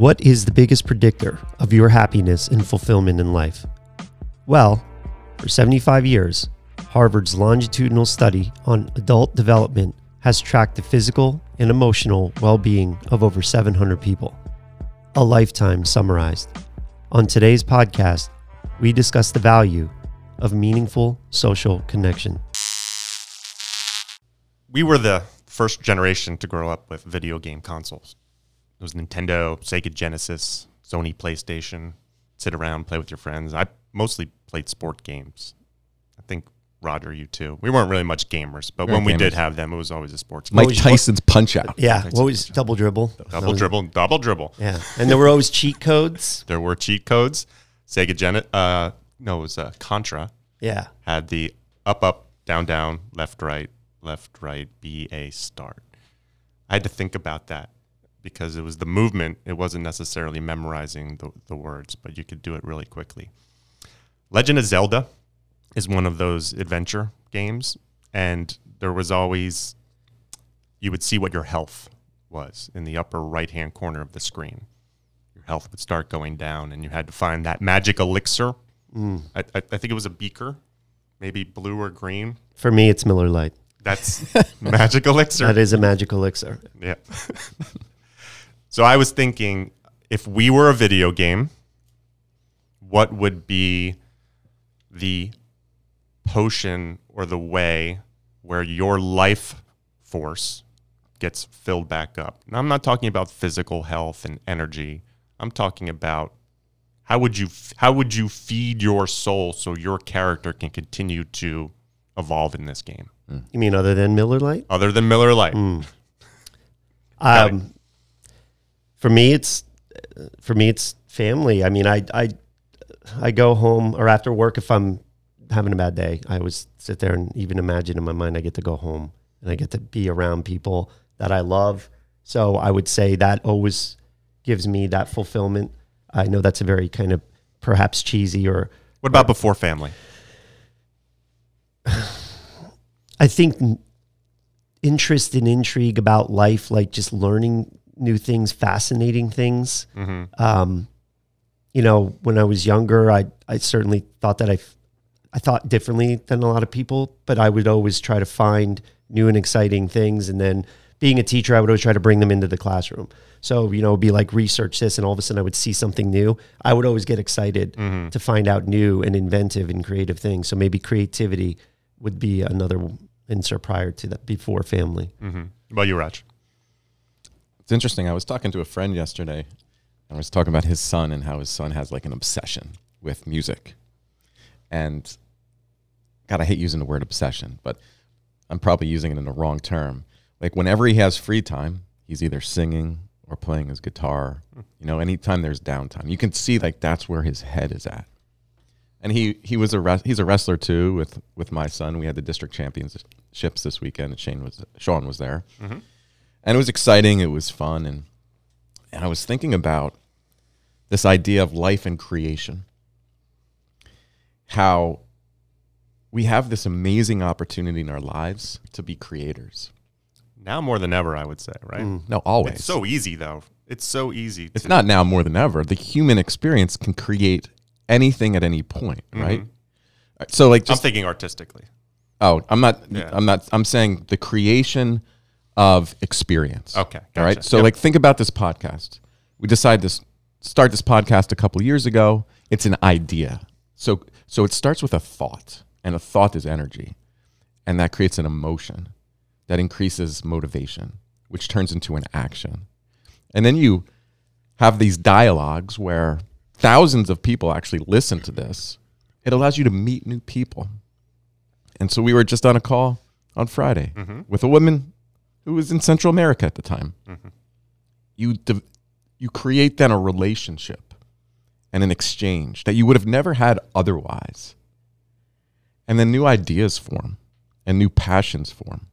What is the biggest predictor of your happiness and fulfillment in life? Well, for 75 years, Harvard's longitudinal study on adult development has tracked the physical and emotional well being of over 700 people. A lifetime summarized. On today's podcast, we discuss the value of meaningful social connection. We were the first generation to grow up with video game consoles. It was Nintendo, Sega Genesis, Sony PlayStation. Sit around, play with your friends. I mostly played sport games. I think Roger, you too. We weren't really much gamers, but We when we did have them, it was always a sports Mike game. Tyson's Punch Out. Yeah, what was double dribble? Double dribble, double dribble. Yeah, and there were always cheat codes. There were cheat codes. Sega Gen, uh, no, it was uh, Contra Yeah, had the up, up, down, down, left, right, left, right, B, A, start. I had to think about that because it was the movement. It wasn't necessarily memorizing the, the words, but you could do it really quickly. Legend of Zelda is one of those adventure games, and there was always, you would see what your health was in the upper right hand corner of the screen. Your health would start going down, and you had to find that magic elixir. Mm. I, I, I think it was a beaker, maybe blue or green. for me, it's Miller Lite. That's magic elixir. That is a magic elixir. Yeah. so I was thinking if we were a video game, what would be the potion or the way where your life force gets filled back up? Now, I'm not talking about physical health and energy. I'm talking about how would you how would you feed your soul so your character can continue to evolve in this game You mean other than Miller Lite? other than Miller Lite? It. Um, for me, it's for me, it's family. I mean, I I I go home or after work if I'm having a bad day. I always sit there and even imagine in my mind I get to go home and I get to be around people that I love. So I would say that always gives me that fulfillment. I know that's a very kind of perhaps cheesy or What about before family? I think interest and intrigue about life, like just learning new things, fascinating things. Mm-hmm. Um, you know, when I was younger, I I certainly thought that I f- I thought differently than a lot of people, but I would always try to find new and exciting things. And then being a teacher, I would always try to bring them into the classroom. So, you know, it'd be like research this, and all of a sudden I would see something new. I would always get excited mm-hmm. to find out new and inventive and creative things. So maybe creativity would be another insert prior to that before family. What about you, Raj? It's interesting. I was talking to a friend yesterday. and I was talking about his son and how his son has like an obsession with music. And God, I hate using the word obsession, but I'm probably using it in the wrong term. Like whenever he has free time, he's either singing or playing his guitar. You know, anytime there's downtime, you can see like that's where his head is at. And he he was a res- he's a wrestler too with with my son. We had the district championships this weekend, and Shane was Sean was there, mm-hmm. And it was exciting. It was fun, and and I was thinking about this idea of life and creation. How we have this amazing opportunity in our lives to be creators. Now more than ever, I would say, right? Mm. No, always. It's so easy, though. It's so easy. It's to- not now more than ever. The human experience can create anything at any point, mm-hmm. right? So like I'm thinking artistically. oh, I'm not Yeah. I'm not I'm saying the creation of experience. Okay, All right. So Yep. like think about this podcast. We decided to start this podcast a couple years ago. It's an idea. So so it starts with a thought, and a thought is energy. And that creates an emotion that increases motivation, which turns into an action. And then you have these dialogues where thousands of people actually listen to this. It allows you to meet new people. And so we were just on a call on Friday mm-hmm. with a woman who was in Central America at the time. Mm-hmm. You de- you create then a relationship and an exchange that you would have never had otherwise. And then new ideas form and new passions form.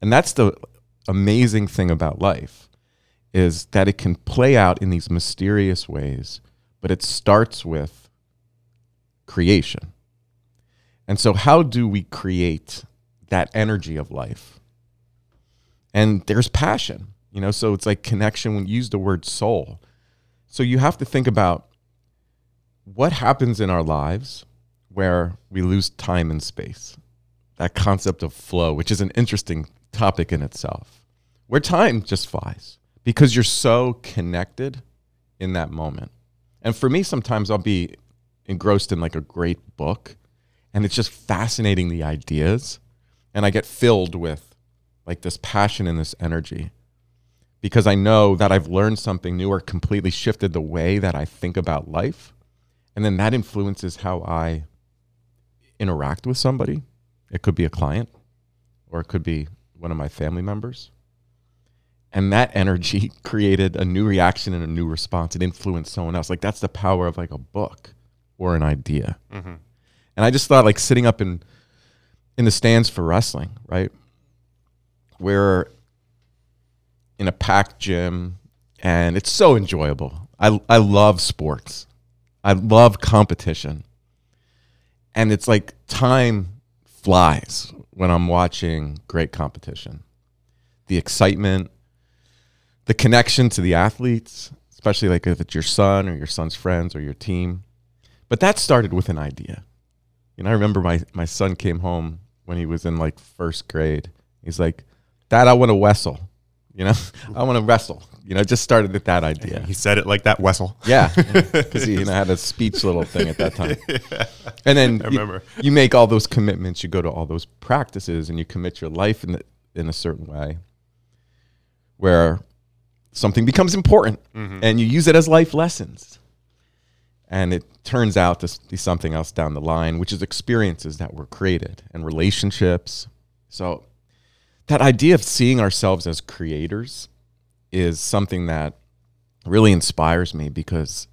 And that's the amazing thing about life is that it can play out in these mysterious ways, but it starts with creation. And so how do we create that energy of life? And there's passion, you know, so it's like connection when you use the word soul. So you have to think about what happens in our lives where we lose time and space. That concept of flow, which is an interesting topic in itself, where time just flies because you're so connected in that moment. And for me, sometimes I'll be engrossed in like a great book and it's just fascinating the ideas. And I get filled with like this passion and this energy because I know that I've learned something new or completely shifted the way that I think about life. And then that influences how I interact with somebody. It could be a client or it could be one of my family members. And that energy created a new reaction and a new response. It influenced someone else. Like that's the power of like a book or an idea. Mm-hmm. And I just thought like sitting up in in the stands for wrestling, right? We're in a packed gym and it's so enjoyable. I I love sports. I love competition. And it's like time flies when I'm watching great competition. The excitement, the connection to the athletes, especially like if it's your son or your son's friends or your team. But that started with an idea. Know, I remember my, my son came home when he was in like first grade. He's like, Dad, I want to wrestle. You know, I want to wrestle. You know, just started with that idea. He said it like that, wrestle. Yeah, because he you know, had a speech little thing at that time. And then I you- remember. You, make all those commitments. You go to all those practices, and you commit your life in the, in a certain way, where something becomes important, mm-hmm. and you use it as life lessons. And it turns out to be something else down the line, which is experiences that were created and relationships. So that idea of seeing ourselves as creators is something that really inspires me because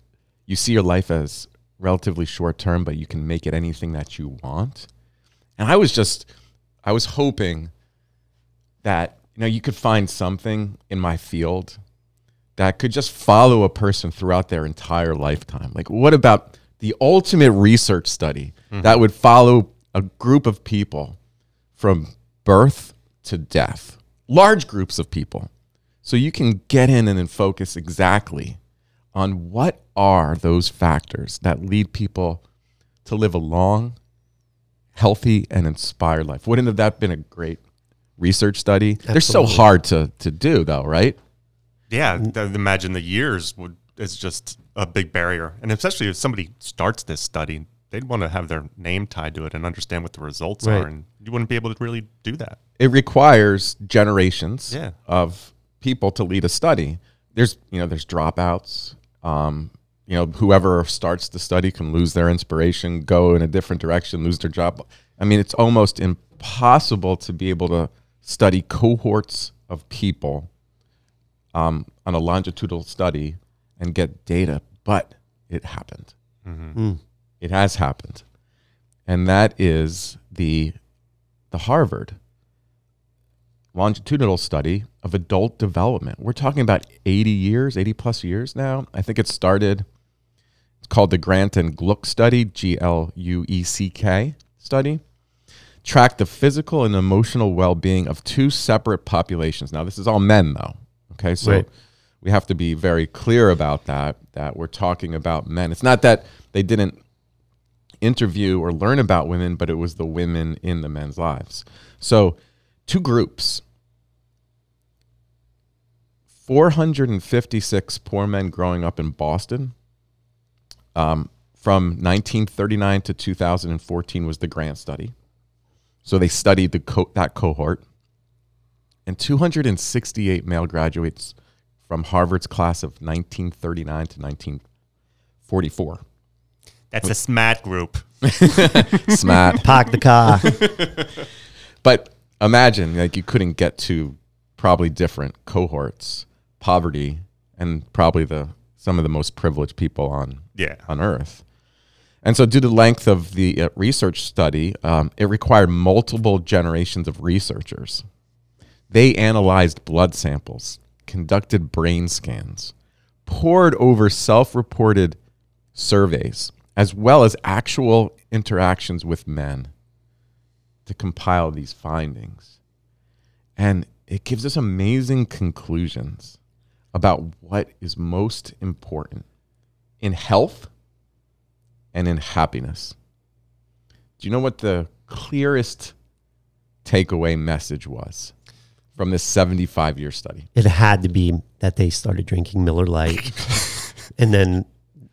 you see your life as relatively short term, but you can make it anything that you want. And I was just, I was hoping that, you know, you could find something in my field that could just follow a person throughout their entire lifetime. Like, what about the ultimate research study mm-hmm. that would follow a group of people from birth to death, large groups of people? So you can get in and then focus exactly on what are those factors that lead people to live a long, healthy, and inspired life. Wouldn't have that been a great research study? They're so hard to, to do, though, right? Yeah, th- imagine the years would is just a big barrier, and especially if somebody starts this study, they'd want to have their name tied to it and understand what the results Right. are, and you wouldn't be able to really do that. it requires generations Yeah. of people to lead a study. There's you know there's dropouts. Um, you know whoever starts the study can lose their inspiration, go in a different direction, lose their job. I mean, it's almost impossible to be able to study cohorts of people um, on a longitudinal study and get data, but it happened. It has happened, and that is the the Harvard longitudinal study of adult development. We're talking about 80 years, 80 plus years now. I think it started, it's called the Grant and Glueck study, G L U E C K study. Tracked the physical and emotional well being of two separate populations. Now, this is all men, though. Okay. So Right. we have to be very clear about that, that we're talking about men. It's not that they didn't interview or learn about women, but it was the women in the men's lives. So, two groups 456 poor men growing up in Boston. Um, from 1939 to 2014 was the Grant study. So they studied the co- that cohort. And 268 male graduates from Harvard's class of 1939 to 1944. That's a SMAT group. Smart. Park the car. But imagine like you couldn't get to probably different cohorts, poverty, and probably the some of the most privileged people on Yeah. on Earth. And so, due to the length of the uh, research study, um, it required multiple generations of researchers. They analyzed blood samples, conducted brain scans, poured over self reported surveys, as well as actual interactions with men to compile these findings. And it gives us amazing conclusions about what is most important in health and in happiness. Do you know what the clearest takeaway message was from this 75 year study? It had to be that they started drinking Miller Lite, and then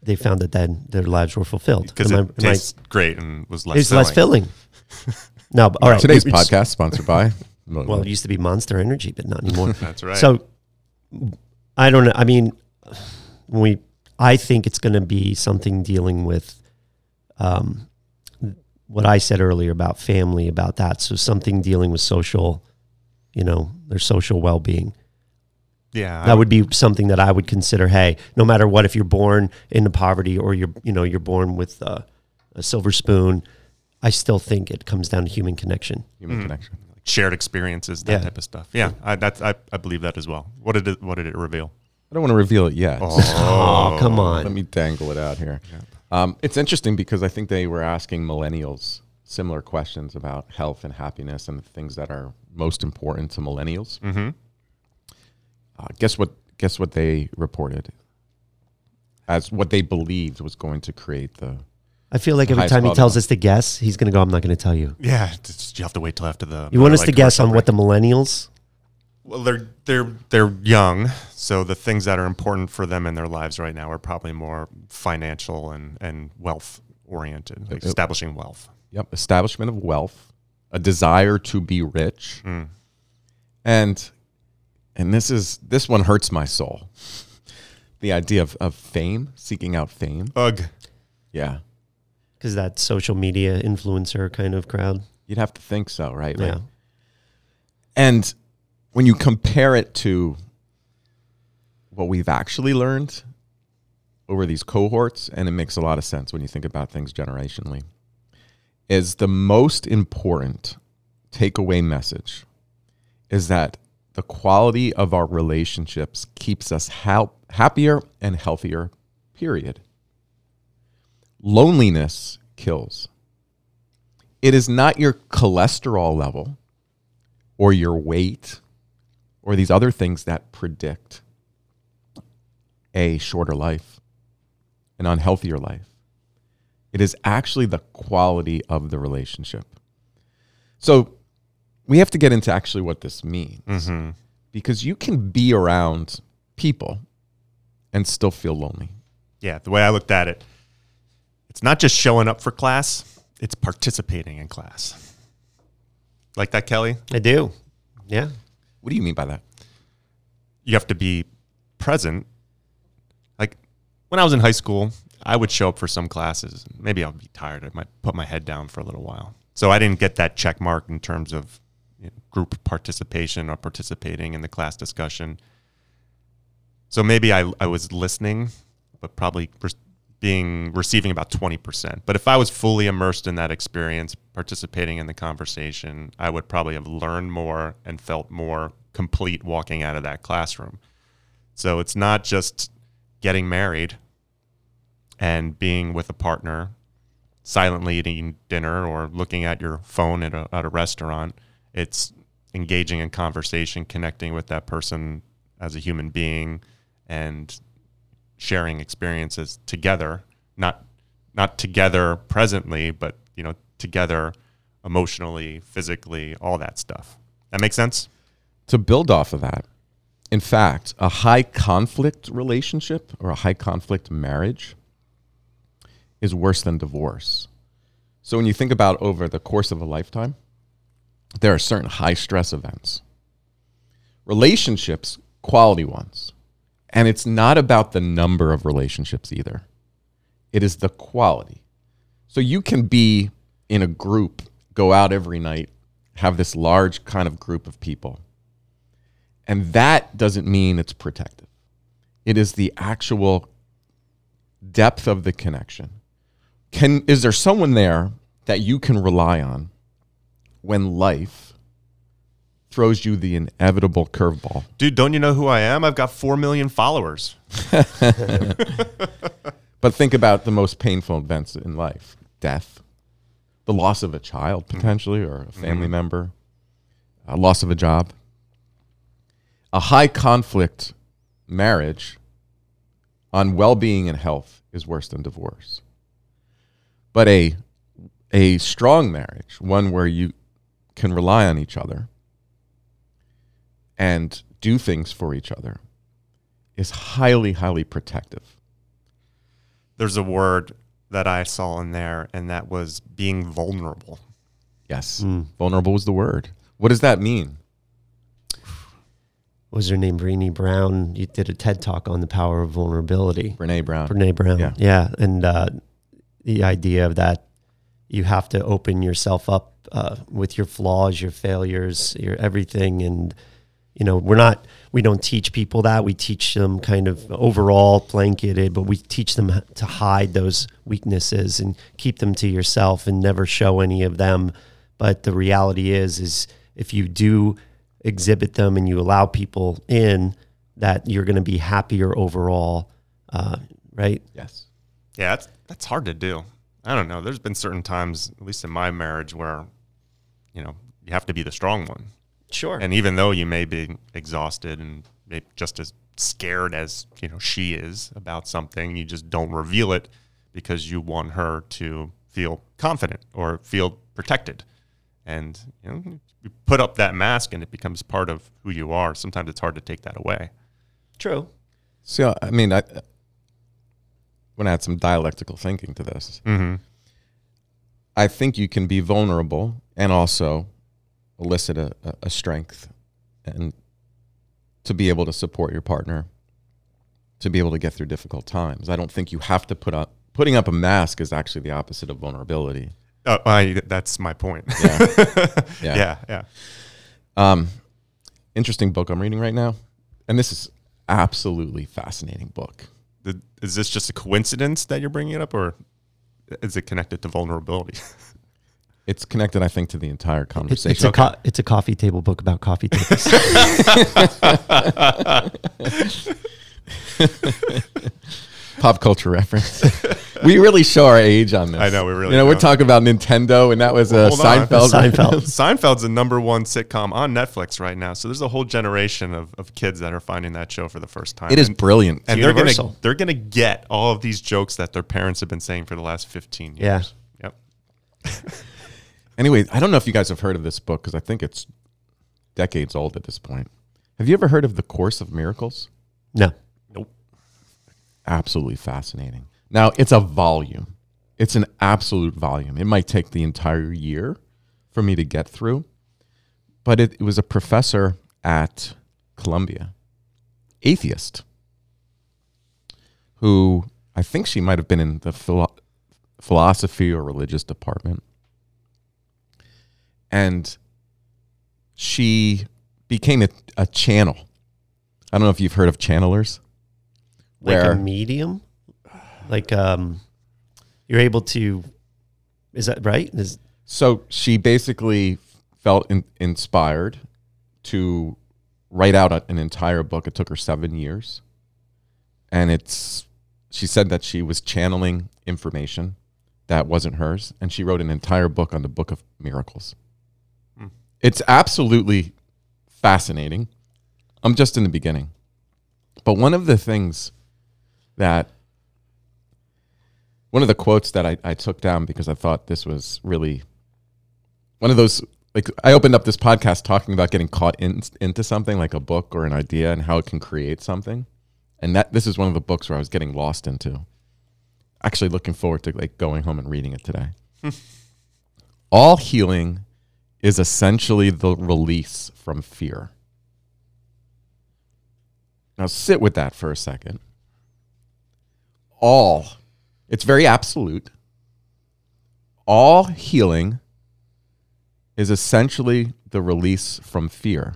they found that then their lives were fulfilled. Because Am I- it am I- tastes great and was less. it's less filling. filling. no, but all right. Today's it's- podcast sponsored by. Well, it used to be Monster Energy, but not anymore. That's right. So I don't know. I mean, we I think it's going to be something dealing with um, what I said earlier about family, about that. So something dealing with social, you know, their social well being. Yeah, That would be something that I would consider. Hey, no matter what, if you're born into poverty or you're, you know, you're born with uh, a silver spoon, I still think it comes down to human connection. Human connection. shared experiences, that Yeah. type of stuff. Yeah, I, that's I, I believe that as well. What did it What did it reveal? I don't want to reveal it yet. Oh, come on! Let me dangle it out here. Um, it's interesting because I think they were asking millennials similar questions about health and happiness and the things that are most important to millennials. Mm-hmm. Uh, guess what? Guess what they reported as what they believed was going to create the. I feel like every time he tells us to guess, he's going to go, I'm not going to tell you. Yeah, it's just- you have to wait till after the. You want us like, to guess commercial on what the millennials? Well, they're they're they're young, so the things that are important for them in their lives right now are probably more financial and and wealth oriented, like Yep. establishing wealth. Yep, establishment of wealth, a desire to be rich, Mm. and and this is this one hurts my soul. The idea of, of fame, seeking out fame. Ugh. Yeah, Because that social media influencer kind of crowd. you'd have to think so, right? Like, Yeah. And when you compare it to what we've actually learned over these cohorts, and it makes a lot of sense when you think about things generationally, is the most important takeaway message is that the quality of our relationships keeps us hap- happier and healthier, period. Loneliness kills. It is not your cholesterol level or your weight or these other things that predict a shorter life, an unhealthier life. It is actually the quality of the relationship. So we have to get into actually what this means Mm-hmm. because you can be around people and still feel lonely. Yeah, the way I looked at it, it's not just showing up for class; it's participating in class. Like that, Kelly. I do. Yeah. What do you mean by that? you have to be present. Like when I was in high school, I would show up for some classes. Maybe I'll be tired. I might put my head down for a little while. So I didn't get that check mark in terms of group participation or participating in the class discussion. So maybe I, I was listening, but probably re- being receiving about 20%. But if I was fully immersed in that experience, participating in the conversation, I would probably have learned more and felt more complete walking out of that classroom. So it's not just getting married and being with a partner, silently eating dinner or looking at your phone at a, at a restaurant. It's engaging in conversation, connecting with that person as a human being, and sharing experiences together. Not not together presently, but you know together emotionally, physically, all that stuff. That makes sense. to build off of that, in fact, a high conflict relationship or a high conflict marriage is worse than divorce. So when you think about over the course of a lifetime, there are certain high stress events. Relationships, quality ones. And it's not about the number of relationships either. It is the quality. So you can be in a group, go out every night, have this large kind of group of people. And that doesn't mean it's protective. It is the actual depth of the connection. Can is there someone there that you can rely on when life throws you the inevitable curveball? Dude, don't you know who I am? I've got 4 million followers. But think about the most painful events in life death, the loss of a child, mm-hmm. potentially, or a family mm-hmm. member, a loss of a job. A high conflict marriage on well being and health is worse than divorce. But a, a strong marriage, one where you can rely on each other and do things for each other, is highly, highly protective. There's a word that I saw in there, and that was being vulnerable. Yes. Vulnerable was the word. What does that mean? What was her name? Brené Brown. You did a TED talk on the power of vulnerability. Brene Brown. Brene Brown. Yeah. Yeah. And uh, the idea of that you have to open yourself up uh, with your flaws, your failures, your everything. And, you know, we're not, we don't teach people that. We teach them kind of overall blanketed, but we teach them to hide those weaknesses and keep them to yourself and never show any of them. But the reality is, is if you do exhibit them and you allow people in, that you're going to be happier overall, uh, right? Yes. Yeah, that's, that's hard to do. I don't know. There's been certain times, at least in my marriage, where, you know, you have to be the strong one. Sure. And even though you may be exhausted and just as scared as you know she is about something, you just don't reveal it because you want her to feel confident or feel protected. And you know, you put up that mask and it becomes part of who you are. Sometimes it's hard to take that away. True. So, I mean, I want to add some dialectical thinking to this. Mm-hmm. I think you can be vulnerable and also elicit a, a, strength and to be able to support your partner, to be able to get through difficult times. I don't think you have to put up, putting up a mask is actually the opposite of vulnerability. Uh, I, that's my point. Yeah. yeah, Yeah. yeah. Um, interesting book I'm reading right now. And this is absolutely fascinating book. The- Is this just a coincidence that you're bringing it up, or is it connected to vulnerability? It's connected, I think, to the entire conversation. it's a co- it's a coffee table book about coffee tables. pop culture reference. we really show our age on this. I know, we really You know, we're talking about Nintendo, and that was a Hold on. Seinfeld. Seinfeld. Seinfeld's the number one sitcom on Netflix right now. So there's a whole generation of, of kids that are finding that show for the first time. It is And- brilliant. and they're gonna universal. they're gonna get all of these jokes that their parents have been saying for the last 15 years. Yeah. years. Yep. Anyway, I don't know if you guys have heard of this book because I think it's decades old at this point. Have you ever heard of The Course of Miracles? no. Nope. Absolutely fascinating. Now, it's a volume. It's an absolute volume. It might take the entire year for me to get through, but it, it was a professor at Columbia, atheist, who I think she might have been in the philo- philosophy or religious department. And she became a, a channel. I don't know if you've heard of channelers. Like Where- a medium? Like um you're able to is that right? Is So she basically felt in, inspired to write out a- an entire book. It took her seven years, and it's. She said that she was channeling information that wasn't hers, and she wrote an entire book on the Book of Miracles. It's absolutely fascinating. I'm just in the beginning, but one of the things that one of the quotes that I, I took down because I thought this was really one of those like I opened up this podcast talking about getting caught in, into something like a book or an idea and how it can create something. And that this is one of the books where I was getting lost into. Actually looking forward to like going home and reading it today. All healing is essentially the release from fear. Now sit with that for a second. All it's very absolute. All healing is essentially the release from fear.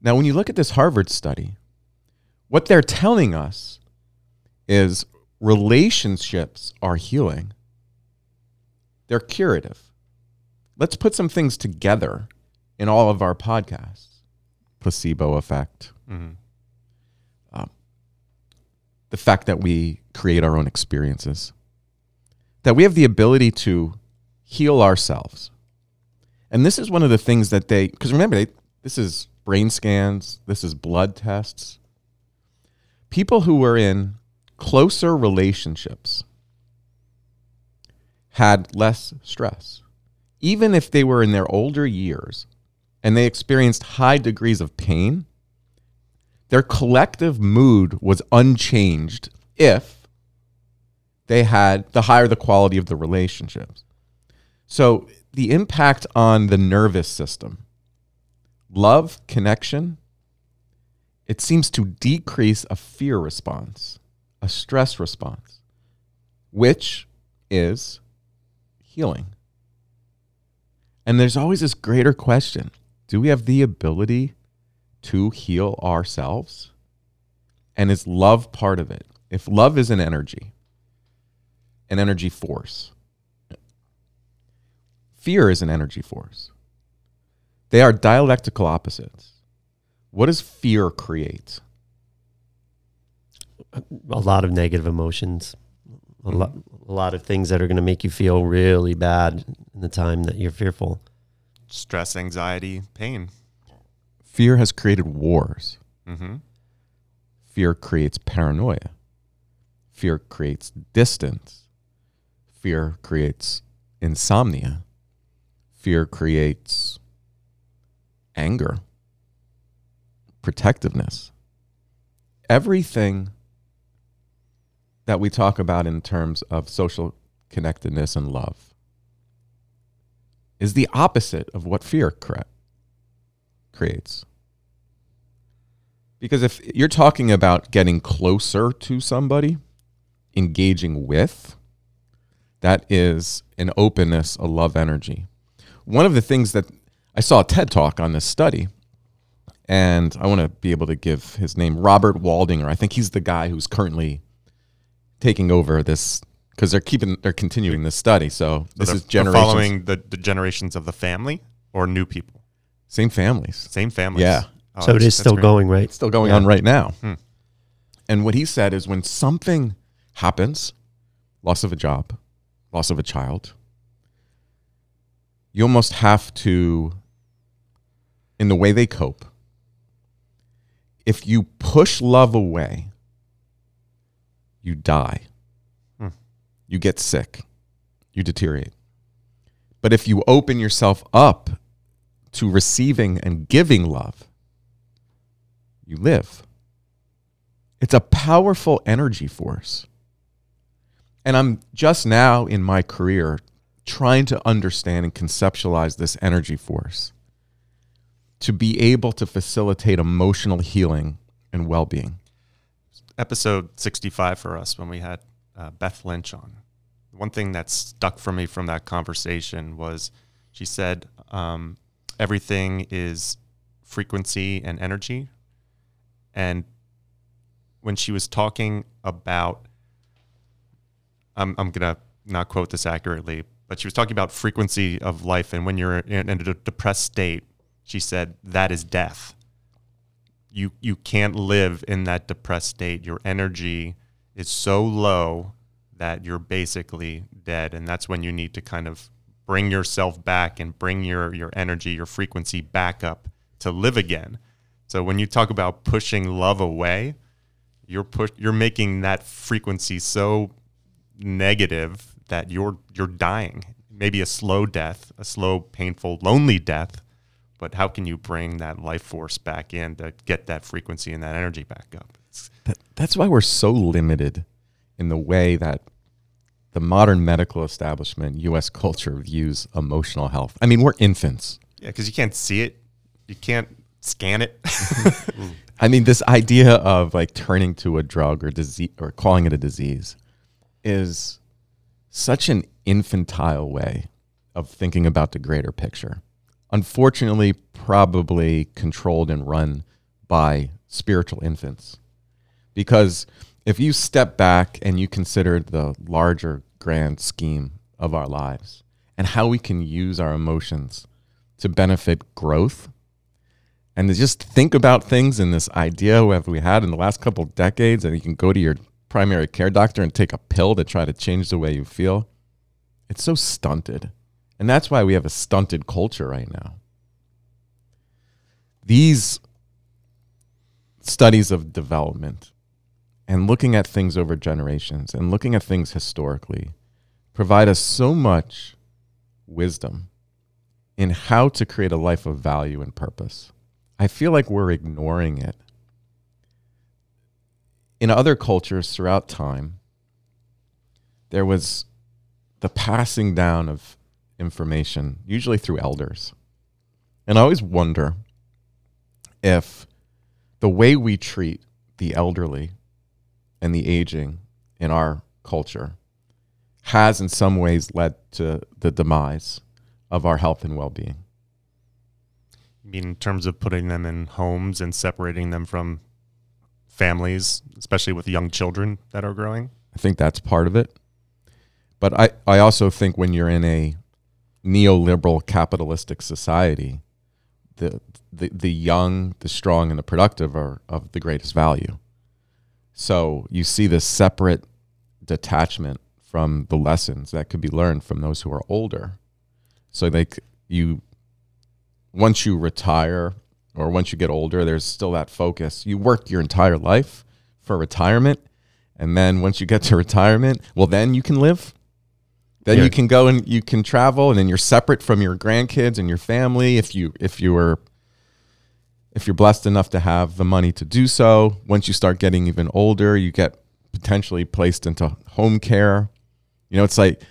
Now, when you look at this Harvard study, what they're telling us is relationships are healing, they're curative. Let's put some things together in all of our podcasts placebo effect, Mhm. um, the fact that we create our own experiences, that we have the ability to heal ourselves. And this is one of the things that they, because remember, they, this is brain scans, this is blood tests. People who were in closer relationships had less stress. Even if they were in their older years and they experienced high degrees of pain, their collective mood was unchanged if they had the higher the quality of the relationships. So the impact on the nervous system, love, connection, it seems to decrease a fear response, a stress response, which is healing. And there's always this greater question do we have the ability to heal ourselves? And is love part of it? If love is an energy, an energy force, fear is an energy force. They are dialectical opposites. What does fear create? a lot of negative emotions, a, lot, a lot of things that are going to make you feel really bad in the time that you're fearful. Stress, anxiety, pain. Fear has created wars. Mm-hmm. Fear creates paranoia. Fear creates distance. Fear creates insomnia. Fear creates anger, protectiveness. Everything that we talk about in terms of social connectedness and love is the opposite of what fear cre- creates. Because if you're talking about getting closer to somebody, engaging with, that is an openness, a love energy. One of the things that I saw a TED talk on this study, and I want to be able to give his name Robert Waldinger. I think he's the guy who's currently taking over this because they're keeping they're continuing this study. So this they're, is they're generations, following the, the generations of the family or new people. same families. Same families. Yeah. Oh, so it that's- is that's still great. going, right? still going Yeah. on right now. Hmm. And what he said is when something happens, loss of a job, loss of a child, you almost have to, in the way they cope, if you push love away, you die. Hmm. You get sick. You deteriorate. But if you open yourself up to receiving and giving love, you live. It's a powerful energy force. And I'm just now in my career trying to understand and conceptualize this energy force to be able to facilitate emotional healing and well being. Episode 65 for us when we had uh, Beth Lynch on. One thing that stuck for me from that conversation was she said um, everything is frequency and energy. And when she was talking about, I'm, I'm going to not quote this accurately, but she was talking about frequency of life. And when you're in, in a depressed state, she said that is death you you can't live in that depressed state. Your energy is so low that you're basically dead, and that's when you need to kind of bring yourself back and bring your your energy, your frequency back up to live again. So when you talk about pushing love away, you're push you're making that frequency so negative that you're you're dying. Maybe a slow death, a slow, painful, lonely death, but how can you bring that life force back in to get that frequency and that energy back up? That, that's why we're so limited in the way that the modern medical establishment, US culture views emotional health. I mean, we're infants. yeah, because you can't see it, you can't scan it. I mean, this idea of like turning to a drug or disease or calling it a disease is such an infantile way of thinking about the greater picture. Unfortunately probably controlled and run by spiritual infants. Because if you step back and you consider the larger grand scheme of our lives and how we can use our emotions to benefit growth and to just think about things in this idea that we had in the last couple decades and you can go to your primary care doctor and take a pill to try to change the way you feel it's so stunted and that's why we have a stunted culture right now these studies of development and looking at things over generations and looking at things historically provide us so much wisdom in how to create a life of value and purpose. I feel like we're ignoring it. In other cultures throughout time, there was the passing down of information, usually through elders. And I always wonder if the way we treat the elderly and the aging in our culture has in some ways led to the demise of our health and well-being. You mean in terms of putting them in homes and separating them from families, especially with young children that are growing? I think that's part of it. But I, I also think when you're in a neoliberal capitalistic society, the, the the young, the strong, and the productive are of the greatest value. So you see this separate detachment from the lessons that could be learned from those who are older. So they you once you retire or once you get older, there's still that focus. You work your entire life for retirement, and then once you get to retirement, well, then you can live. Then Yeah. you can go and you can travel, and then you're separate from your grandkids and your family if you if you were if you're blessed enough to have the money to do so. Once you start getting even older, you get potentially placed into home care. You know, it's like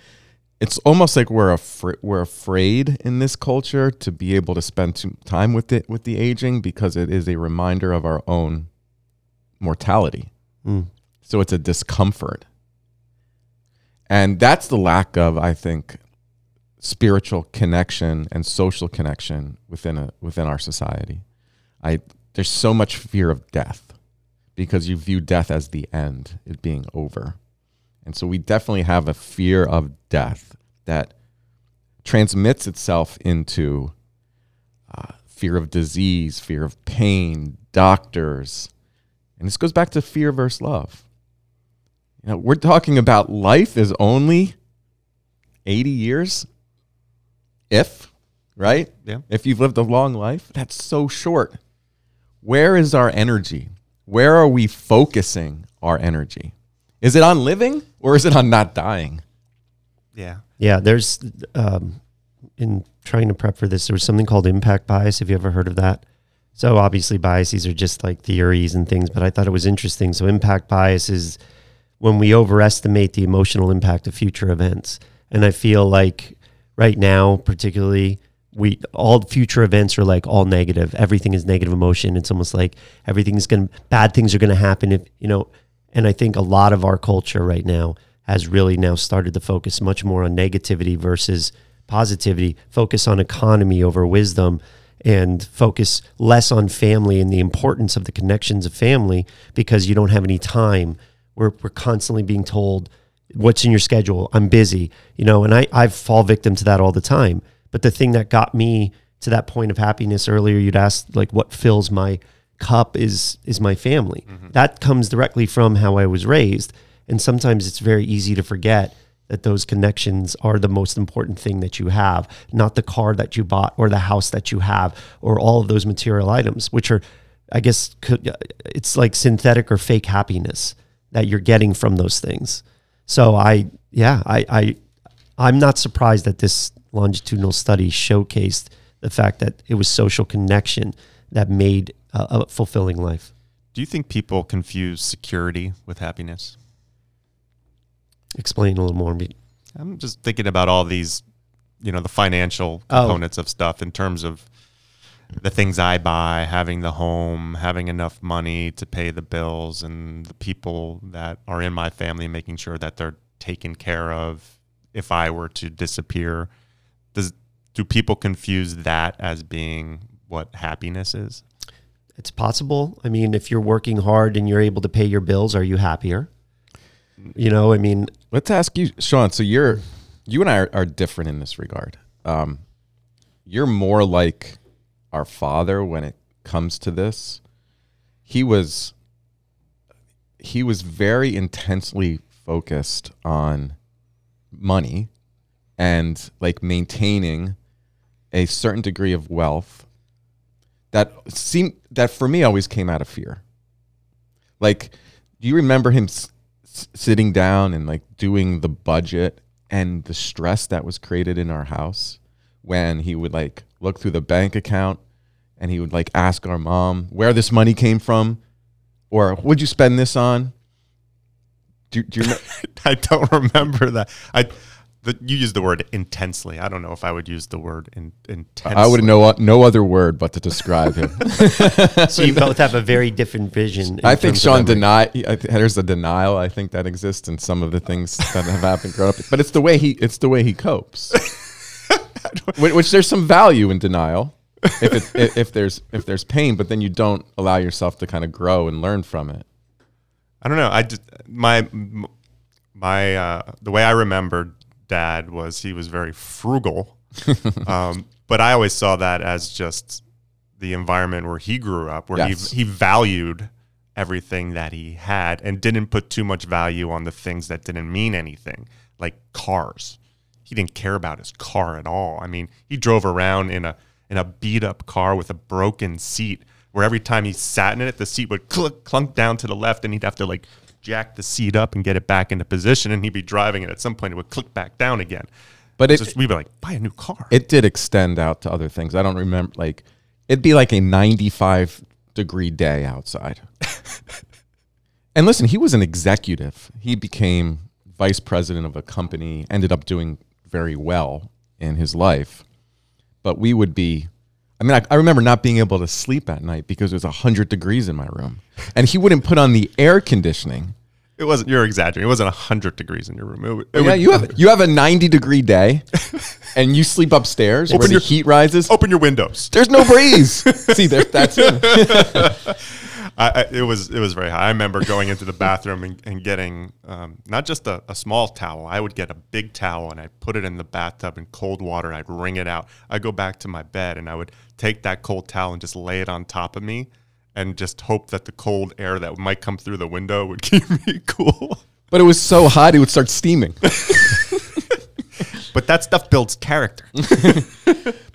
it's almost like we're afraid we're afraid in this culture to be able to spend time with it with the aging because it is a reminder of our own mortality. Mm. So it's a discomfort. And that's the lack of, I think, spiritual connection and social connection within a within our society. I there's so much fear of death because you view death as the end, it being over. And so we definitely have a fear of death that transmits itself into uh, fear of disease, fear of pain, doctors. And this goes back to fear versus love. You know, we're talking about life is only 80 years, if, right? Yeah. If you've lived a long life, that's so short. Where is our energy? Where are we focusing our energy? Is it on living or is it on not dying? Yeah. Yeah, there's um, in trying to prep for this, there was something called impact bias. Have you ever heard of that? So obviously biases are just like theories and things, but I thought it was interesting. So impact bias is when we overestimate the emotional impact of future events. And I feel like right now, particularly, we all future events are like all negative. Everything is negative emotion. It's almost like everything's going to bad things are going to happen if, you know, and I think a lot of our culture right now has really now started to focus much more on negativity versus positivity, focus on economy over wisdom, and focus less on family and the importance of the connections of family because you don't have any time. We're, we're constantly being told, what's in your schedule? I'm busy, you know, and I, I fall victim to that all the time. But the thing that got me to that point of happiness earlier, you'd asked like what fills my cup is is my family. Mm-hmm. That comes directly from how I was raised. And sometimes it's very easy to forget that those connections are the most important thing that you have, not the car that you bought or the house that you have or all of those material items, which are, I guess, could, it's like synthetic or fake happiness that you're getting from those things. So I, yeah, I, I, I'm not surprised that this longitudinal study showcased the fact that it was social connection that made a, a fulfilling life. Do you think people confuse security with happiness? Explain a little more. I'm just thinking about all these, you know, the financial Oh. components of stuff in terms of the things I buy, having the home, having enough money to pay the bills, and the people that are in my family, making sure that they're taken care of if I were to disappear. Does do people confuse that as being what happiness is? It's possible. I mean, if you're working hard and you're able to pay your bills, are you happier? You know, I mean, Let's ask you, Sean. So you're, you and I are, are different in this regard. Um, you're more like our father when it comes to this. He was, he was very intensely focused on money and like maintaining a certain degree of wealth that seemed that for me always came out of fear. Like, do you remember him s- sitting down and like doing the budget and the stress that was created in our house when he would like look through the bank account and he would like ask our mom where this money came from or what'd you spend this on? Do, do you know? I don't remember that. I the, you used the word intensely. I don't know if I would use the word in, intensely. I would know no other word but to describe him. so you both have a very different vision. I think Sean memory. deny. Th- there's a denial. I think that exists in some of the things that have happened growing up. But it's the way he. It's the way he copes. which, which there's some value in denial. If it, if if there's if there's pain, but then you don't allow yourself to kind of grow and learn from it. I don't know. I just my my uh, the way I remembered dad was he was very frugal, um, but I always saw that as just the environment where he grew up, where Yes. he he valued everything that he had and didn't put too much value on the things that didn't mean anything, like cars. He didn't care about his car at all. I mean, he drove around in a in a beat up car with a broken seat where every time he sat in it, the seat would clunk, clunk down to the left and he'd have to like jack the seat up and get it back into position and he'd be driving and at some point it would click back down again. But it just, we'd be like, buy a new car. it did extend out to other things. I don't remember like it'd be like a 95 degree day outside. and listen, he was an executive. He became vice president of a company, ended up doing very well in his life. But we would be I mean, I, I remember not being able to sleep at night because it was 100 degrees in my room. And he wouldn't put on the air conditioning. it wasn't, you're exaggerating. It wasn't 100 degrees in your room. It, would- it yeah, would- you have you have a 90 degree day and you sleep upstairs where Open the your- heat rises. open your windows. There's no breeze. See, there, that's it. I, I, it was it was very high. I remember going into the bathroom and, and getting um, not just a, a small towel. I would get a big towel and I'd put it in the bathtub in cold water. I'd wring it out. I'd go back to my bed and I would take that cold towel and just lay it on top of me and just hope that the cold air that might come through the window would keep me cool. But it was so hot, it would start steaming. But that stuff builds character.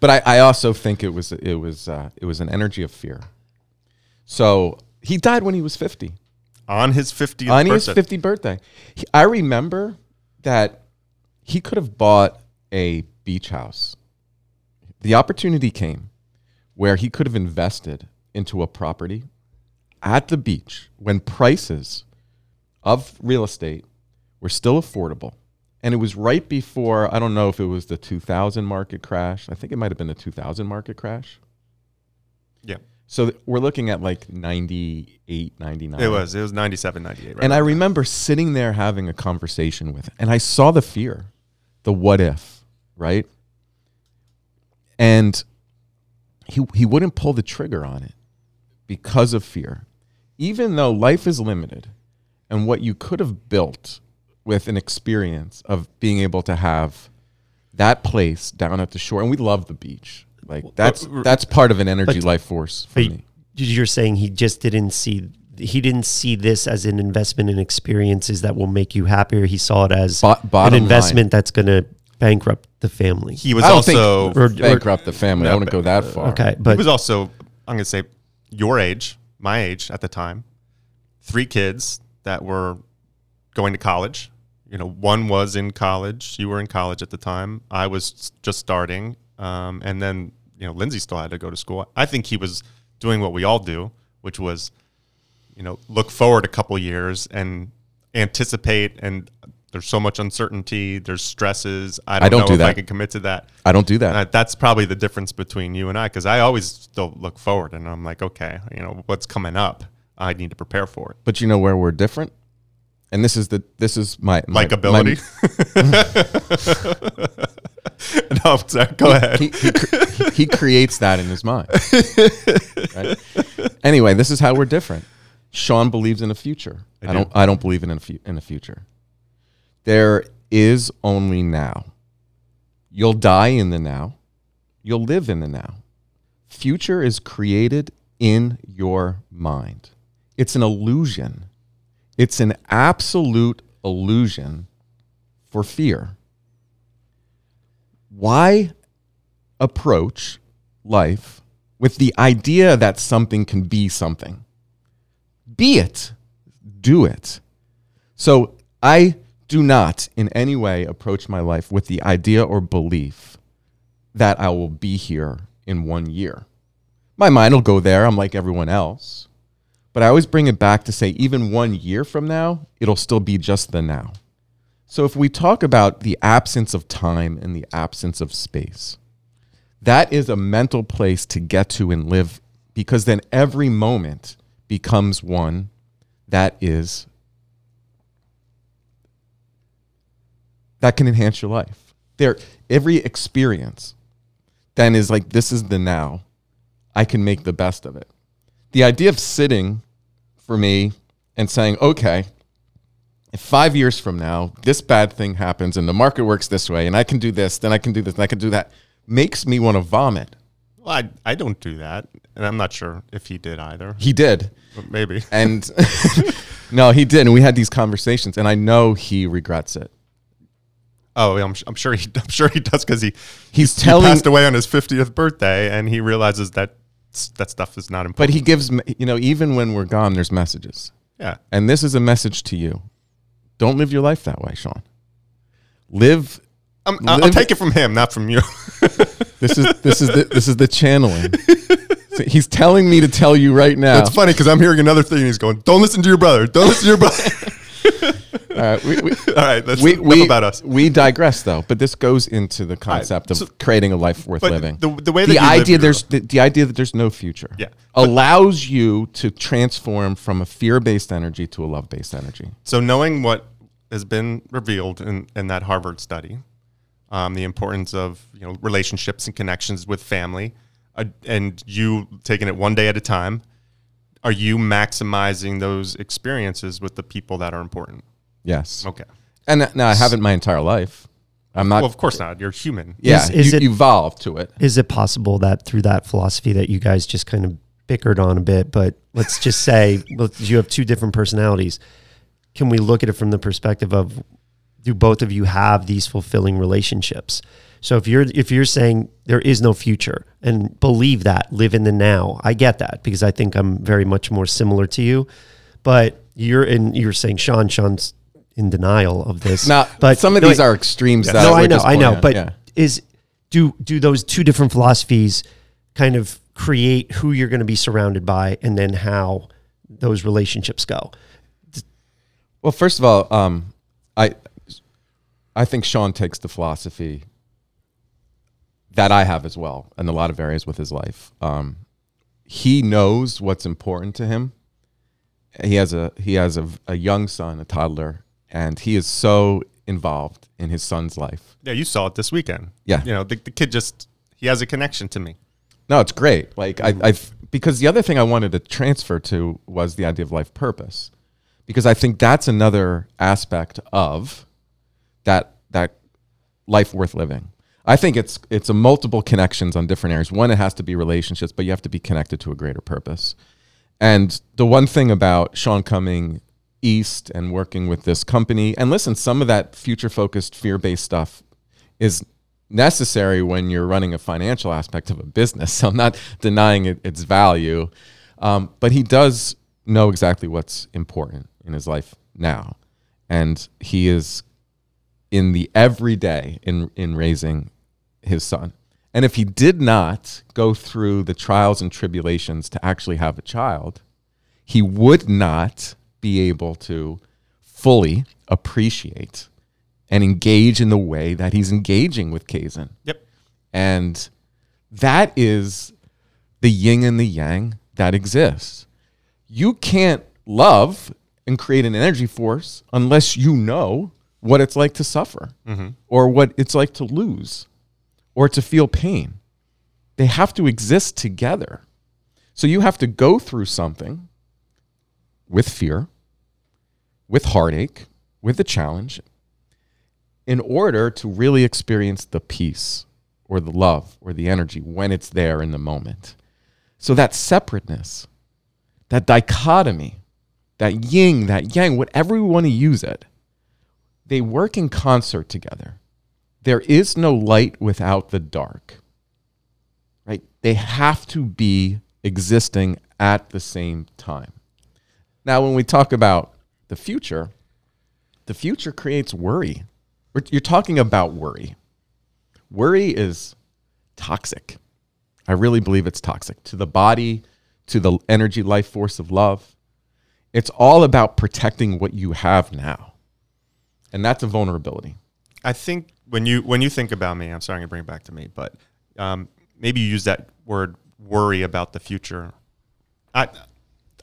But I, I also think it was it was uh, it was an energy of fear. So he died when he was 50. on his 50th on his birthday. 50th birthday. He, I remember that he could have bought a beach house. The opportunity came where he could have invested into a property at the beach when prices of real estate were still affordable. And it was right before, I don't know if it was the 2000 market crash. I think it might have been the 2000 market crash. Yeah. So we're looking at like 98, 99. It was. It was 97, 98. Right And I remember sitting there having a conversation with, and I saw the fear, the what if, right? And he he wouldn't pull the trigger on it because of fear, even though life is limited, and what you could have built with an experience of being able to have that place down at the shore, and we love the beach. Like that's uh, that's part of an energy But- life force for me. you're saying he just didn't see he didn't see this as an investment in experiences that will make you happier. He saw it as Bo- an bottom line. investment that's going to bankrupt the family. he was also or- bankrupt the family. I wouldn't go that uh, far. okay, but he was also I'm going to say your age, my age at the time, three kids that were going to college. You know, one was in college. You were in college at the time. I was just starting, um, and then you know Lindsay still had to go to school. I think he was doing what we all do, which was, you know, look forward a couple years and anticipate. And there's so much uncertainty. There's stresses. I don't, I don't know do if I can commit to that. I don't do that. Uh, that's probably the difference between you and I because I always still look forward and I'm like, okay, you know, what's coming up? I need to prepare for it. But you know where we're different, and this is the this is my, my Likability. my- no, sorry, go ahead. he, he, he creates that in his mind. Right? Anyway, this is how we're different. Sean believes in a future. I, do. don't. I don't believe in a fu- in a future. There is only now. You'll die in the now. You'll live in the now. Future is created in your mind. It's an illusion. It's an absolute illusion for fear. Why approach life with the idea that something can be something? Be it, do it. So I do not in any way approach my life with the idea or belief that I will be here in one year. My mind will go there. I'm like everyone else. But I always bring it back to say, even one year from now, it'll still be just the now. So if we talk about the absence of time and the absence of space, that is a mental place to get to and live because then every moment becomes one that is that can enhance your life. There every experience then is like this is the now. I can make the best of it. The idea of sitting for me and saying, "Okay, if 5 years from now this bad thing happens and the market works this way and I can do this, then I can do this, and I can do that." makes me want to vomit. Well, I, I don't do that. And I'm not sure if he did either. He did. But maybe. And no, he did. And we had these conversations, and I know he regrets it. Oh, I'm, I'm sure he I'm sure he does because he He's he telling, passed away on his 50th birthday and he realizes that that stuff is not important. but he gives, me- you know, even when we're gone, there's messages. yeah. And this is a message to you. Don't live your life that way, Sean. Live. I'm, I'll, I'll take it from him, not from you. This is this is the this is the channeling. So he's telling me to tell you right now. It's funny because I'm hearing another thing. And he's going, "Don't listen to your brother. Don't listen to your brother." All right, we, we, All right, we, enough we, about us. we digress though, but this goes into the concept of so- creating a life worth living. the, the way that the idea there's the, the idea that there's no future Yeah, allows you to transform from a fear-based energy to a love-based energy So knowing what has been revealed in, in that Harvard study, um, the importance of you know relationships and connections with family, uh, and you taking it one day at a time, are you maximizing those experiences with the people that are important? Yes Okay. and th- now i haven't my entire life i'm not Well, of course not. You're human. yeah Is- is you it- evolve to it Is it possible that through that philosophy that you guys just kind of bickered on a bit, but let's just say well, you have two different personalities. Can we look at it from the perspective of do both of you have these fulfilling relationships? So if you're if you're saying there is no future and believe that, live in the now, I get that because I think I'm very much more similar to you. But you're in you're saying Sean, Sean's in denial of this. now but some of no, these are extremes that no, I know, I know, but yeah. is do do those two different philosophies kind of create who you're going to be surrounded by, and then how those relationships go? Well, first of all, um, I I think Sean takes the philosophy that I have as well in a lot of areas with his life. Um, he knows what's important to him. He has a he has a, a young son, a toddler, and he is so involved in his son's life. Yeah, you saw it this weekend. Yeah. You know, the, the kid just he has a connection to me. No, it's great. Like I, I, because the other thing I wanted to transfer to was the idea of life purpose, because I think that's another aspect of that that life worth living. I think it's it's a multiple connections on different areas. One, it has to be relationships, but you have to be connected to a greater purpose. And the one thing about Sean coming east and working with this company, and listen, some of that future focused, fear based stuff is necessary when you're running a financial aspect of a business. So I'm not denying it, its value, um, but he does know exactly what's important in his life now, and he is in the everyday in in raising his son. And if he did not go through the trials and tribulations to actually have a child, he would not be able to fully appreciate and engage in the way that he's engaging with Kaysen. Yep. And that is the yin and the yang that exists. You can't love and create an energy force unless you know what it's like to suffer mm-hmm. or what it's like to lose. or to feel pain. They have to exist together. So you have to go through something with fear, with heartache, with the challenge, in order to really experience the peace or the love or the energy when it's there in the moment. So that separateness, that dichotomy, that yin, that yang, whatever we want to use it, they work in concert together. There is no light without the dark. Right? They have to be existing at the same time. Now, when we talk about the future, the future creates worry. You're talking about worry. Worry is toxic. I really believe it's toxic to the body, to the energy, life force of love. It's all about protecting what you have now. And that's a vulnerability. I think when you when you think about me, I'm sorry I'm to bring it back to me, but um, maybe you use that word worry about the future. I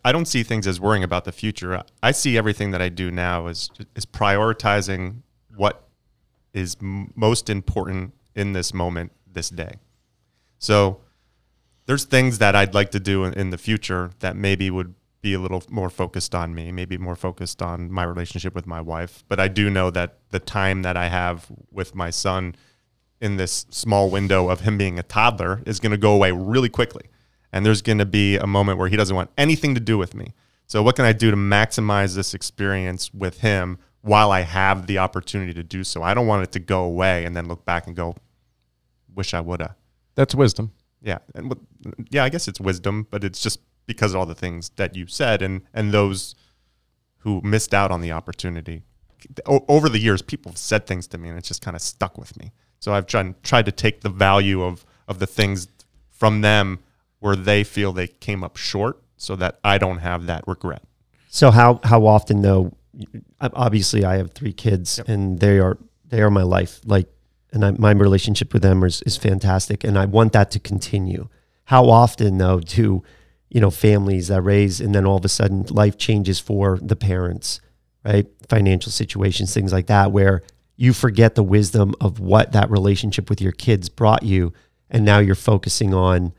I don't see things as worrying about the future. I see everything that I do now as is prioritizing what is m- most important in this moment, this day. So there's things that I'd like to do in, in the future that maybe would be a little more focused on me, maybe more focused on my relationship with my wife. But I do know that the time that I have with my son in this small window of him being a toddler is going to go away really quickly. And there's going to be a moment where he doesn't want anything to do with me. So, what can I do to maximize this experience with him while I have the opportunity to do so? I don't want it to go away and then look back and go, wish I would have. That's wisdom. Yeah. And yeah, I guess it's wisdom, but it's just because of all the things that you said and, and those who missed out on the opportunity. O- over the years, people have said things to me and it's just kind of stuck with me. So I've tried, tried to take the value of, of the things from them where they feel they came up short so that I don't have that regret. So how how often though obviously I have three kids yep. and they are they are my life like and I, my relationship with them is, is fantastic and I want that to continue. How often though do you know families that raise and then all of a sudden life changes for the parents, right? Financial situations, things like that where you forget the wisdom of what that relationship with your kids brought you and now you're focusing on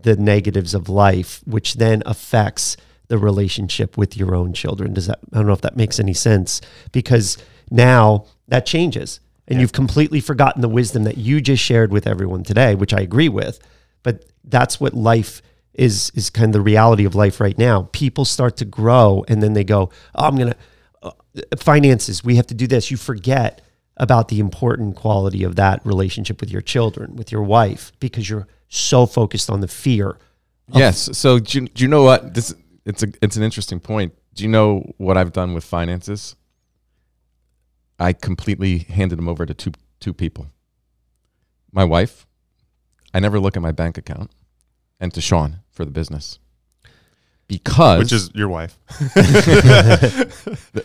the negatives of life which then affects the relationship with your own children. Does that i don't know if that makes any sense because now that changes. And yeah. you've completely forgotten the wisdom that you just shared with everyone today which i agree with. But that's what life is is kind of the reality of life right now. People start to grow and then they go oh, i'm gonna uh, finances we have to do this. You forget about the important quality of that relationship with your children, with your wife, because you're so focused on the fear. Yes. So do you, do you know what this? It's a it's an interesting point. Do you know what I've done with finances? I completely handed them over to two two people. My wife. I never look at my bank account, and to Sean for the business because which is your wife.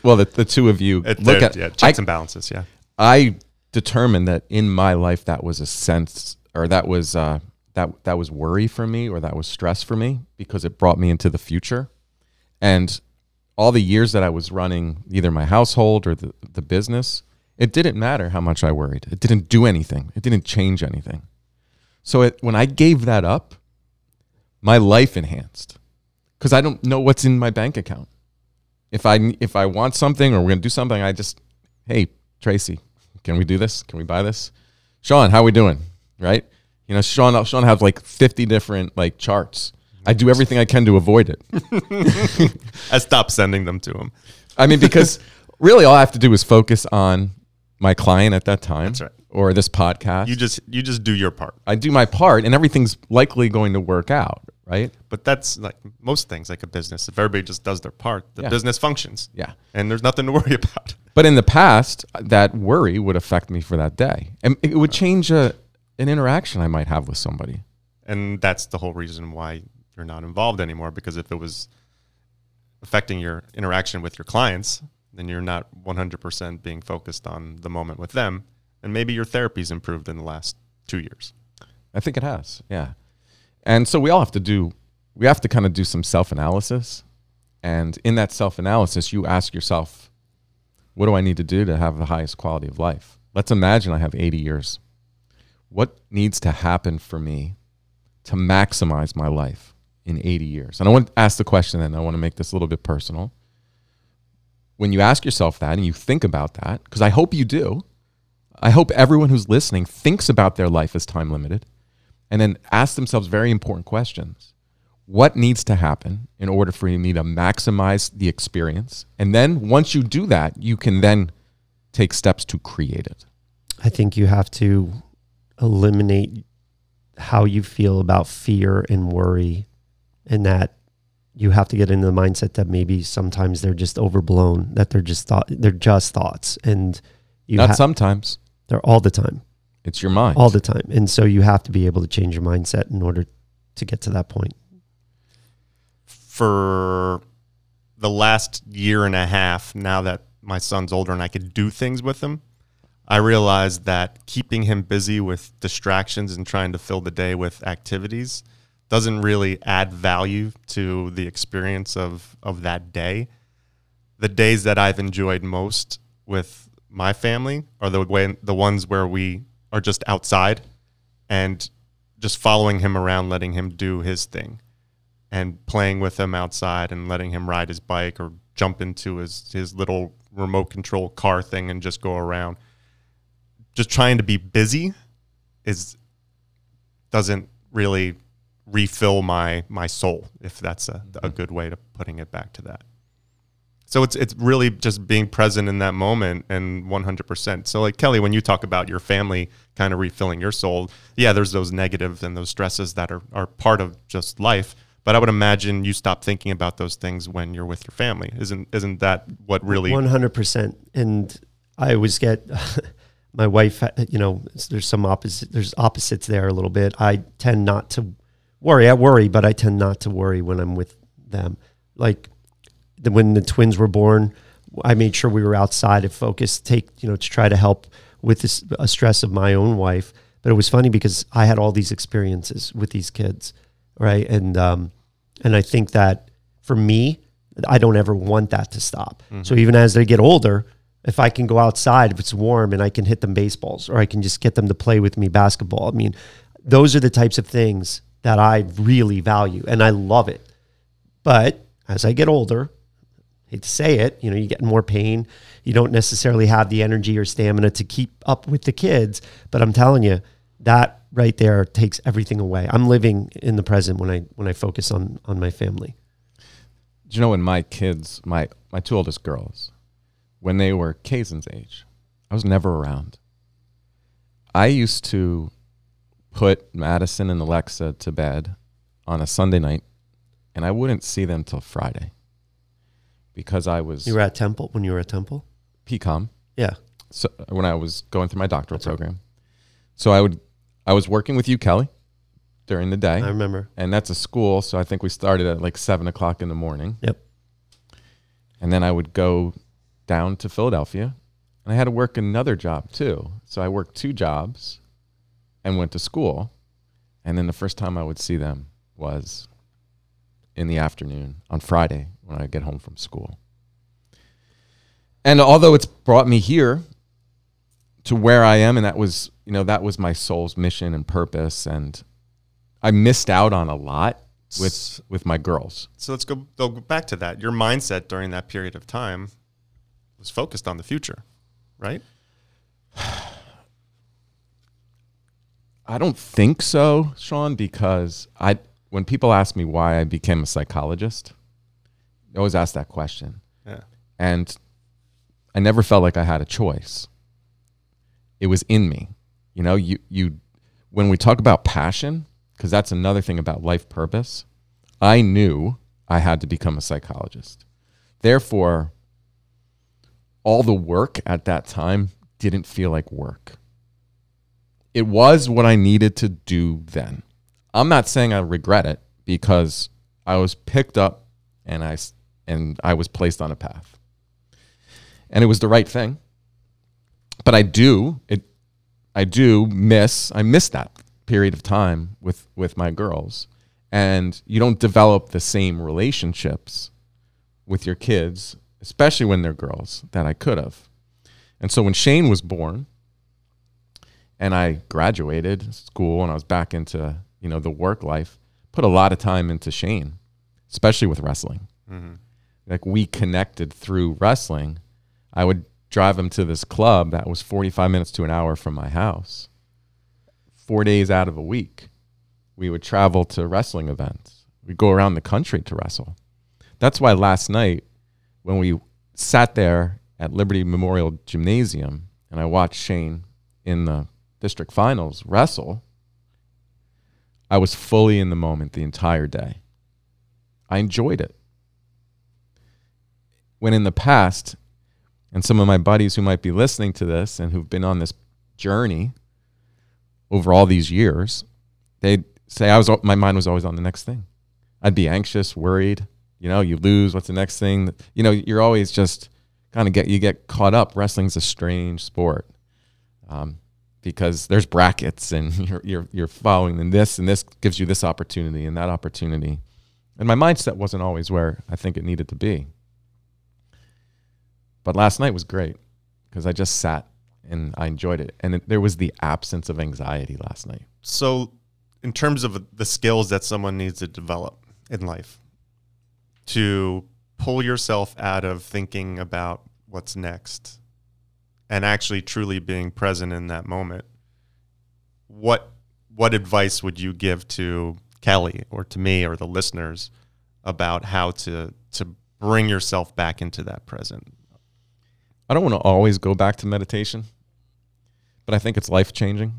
well, the, the two of you it, look at yeah, checks I, and balances. Yeah, I determined that in my life that was a sense or that was uh, that that was worry for me or that was stress for me because it brought me into the future. And all the years that I was running either my household or the, the business, it didn't matter how much I worried. It didn't do anything. It didn't change anything. So it, when I gave that up, my life enhanced because I don't know what's in my bank account. If I if I want something or we're gonna do something, I just hey Tracy, can we do this? Can we buy this? Sean, how are we doing? Right? You know, Sean, Sean has like 50 different like charts. I do everything I can to avoid it. I stop sending them to him. I mean, because really all I have to do is focus on my client at that time. That's right. Or this podcast. You just you just do your part. I do my part and everything's likely going to work out, right? But that's like most things like a business. If everybody just does their part, the yeah. business functions. Yeah. And there's nothing to worry about. But in the past, that worry would affect me for that day. And it would change a, an interaction I might have with somebody. And that's the whole reason why you're not involved anymore. Because if it was affecting your interaction with your clients, then you're not 100% being focused on the moment with them. And maybe your therapy's improved in the last two years. I think it has, yeah. And so we all have to do, we have to kind of do some self analysis. And in that self analysis, you ask yourself, what do I need to do to have the highest quality of life? Let's imagine I have 80 years. What needs to happen for me to maximize my life in 80 years? And I want to ask the question, and I want to make this a little bit personal. When you ask yourself that and you think about that, because I hope you do, I hope everyone who's listening thinks about their life as time limited and then ask themselves very important questions. What needs to happen in order for me to maximize the experience? And then once you do that, you can then take steps to create it. I think you have to eliminate how you feel about fear and worry, and that you have to get into the mindset that maybe sometimes they're just overblown, that they're just thought they're just thoughts, and you Not ha- sometimes. they're all the time, It's your mind. all the time, and so you have to be able to change your mindset in order to get to that point. for the last year and a half, now that my son's older and I could do things with him, I realized that keeping him busy with distractions and trying to fill the day with activities doesn't really add value to the experience of, of that day. The days that I've enjoyed most with my family are the way the ones where we are just outside and just following him around, letting him do his thing and playing with him outside and letting him ride his bike or jump into his, his little remote control car thing and just go around. Just trying to be busy is doesn't really refill my my soul, if that's a, a good way of putting it back to that. So it's it's really just being present in that moment and 100%. So like Kelly, when you talk about your family kind of refilling your soul, yeah, there's those negatives and those stresses that are, are part of just life. But I would imagine you stop thinking about those things when you're with your family. Isn't isn't that what really? One hundred percent. And I always get my wife. You know, there's some opposite. There's opposites there a little bit. I tend not to worry. I worry, but I tend not to worry when I'm with them. Like the, when the twins were born, I made sure we were outside and focused. Take you know to try to help with this a stress of my own wife. But it was funny because I had all these experiences with these kids, right? And um, and I think that for me, I don't ever want that to stop. So even as they get older, if I can go outside, if it's warm and I can hit them baseballs or I can just get them to play with me basketball, I mean, those are the types of things that I really value and I love it. But as I get older, hate to say it, you know, you get more pain. You don't necessarily have the energy or stamina to keep up with the kids. But I'm telling you, that right there takes everything away. I'm living in the present when I when I focus on on my family. Do you know when my kids, my my two oldest girls, when they were Kaysen's age, I was never around. I used to put Madison and Alexa to bed on a Sunday night, and I wouldn't see them till Friday because I was You were at Temple when you were at Temple? PCOM. Yeah. So when I was going through my doctoral program, so I would I was working with you, Kelly, during the day, I remember. and that's a school. So I think we started at like seven o'clock in the morning. Yep. And then I would go down to Philadelphia and I had to work another job too. So I worked two jobs and went to school. And then the first time I would see them was in the afternoon on Friday when I get home from school. And although it's brought me here to where I am, and that was, you know, that was my soul's mission and purpose. And I missed out on a lot with with my girls. So let's go, go back to that. Your mindset during that period of time was focused on the future, right? I don't think so, Sean, because I when people ask me why I became a psychologist, they always ask that question. Yeah. And I never felt like I had a choice. It was in me. You know, you you when we talk about passion, because that's another thing about life purpose, I knew I had to become a psychologist. Therefore, all the work at that time didn't feel like work. It was what I needed to do then. I'm not saying I regret it because I was picked up and I and I was placed on a path. And it was the right thing. But I do it I do miss I miss that period of time with with my girls and you don't develop the same relationships with your kids, especially when they're girls, that I could have. And so when Shane was born, and I graduated school and I was back into you know the work life. Put a lot of time into Shane, especially with wrestling. Mm-hmm. Like we connected through wrestling. I would drive him to this club that was 45 minutes to an hour from my house. Four days out of a week, we would travel to wrestling events. We'd go around the country to wrestle. That's why last night, when we sat there at Liberty Memorial Gymnasium and I watched Shane in the district finals wrestle, I was fully in the moment the entire day. I enjoyed it. When in the past, and some of my buddies who might be listening to this and who've been on this journey over all these years, they'd say I was my mind was always on the next thing. I'd be anxious, worried. You know, you lose. What's the next thing? You know, you're always just kind of get you get caught up. Wrestling's a strange sport um, because there's brackets and you're you're you're following and this and this gives you this opportunity and that opportunity. And my mindset wasn't always where I think it needed to be. But last night was great because I just sat and I enjoyed it. And it, there was the absence of anxiety last night. So, in terms of the skills that someone needs to develop in life, to pull yourself out of thinking about what's next and actually truly being present in that moment, what what advice would you give to Kelly or to me or the listeners about how to to bring yourself back into that present? I don't want to always go back to meditation, but I think it's life changing,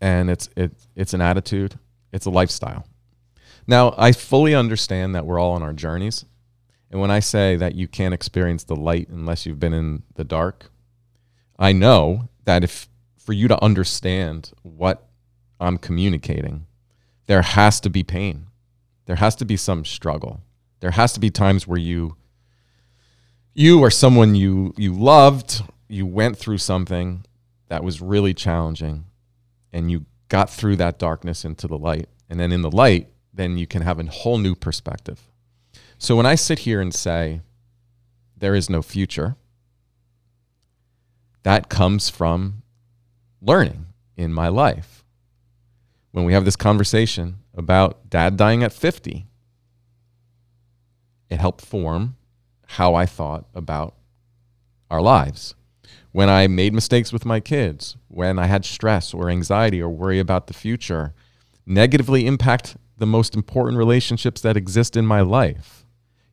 and it's it it's an attitude, it's a lifestyle. Now I fully understand that we're all on our journeys, and when I say that you can't experience the light unless you've been in the dark, I know that if for you to understand what I'm communicating, there has to be pain, there has to be some struggle, there has to be times where you you or someone you you loved, you went through something that was really challenging and you got through that darkness into the light. And then in the light, then you can have a whole new perspective. So when I sit here and say there is no future, that comes from learning in my life. When we have this conversation about dad dying at 50, it helped form how I thought about our lives. When I made mistakes with my kids, when I had stress or anxiety or worry about the future, negatively impact the most important relationships that exist in my life.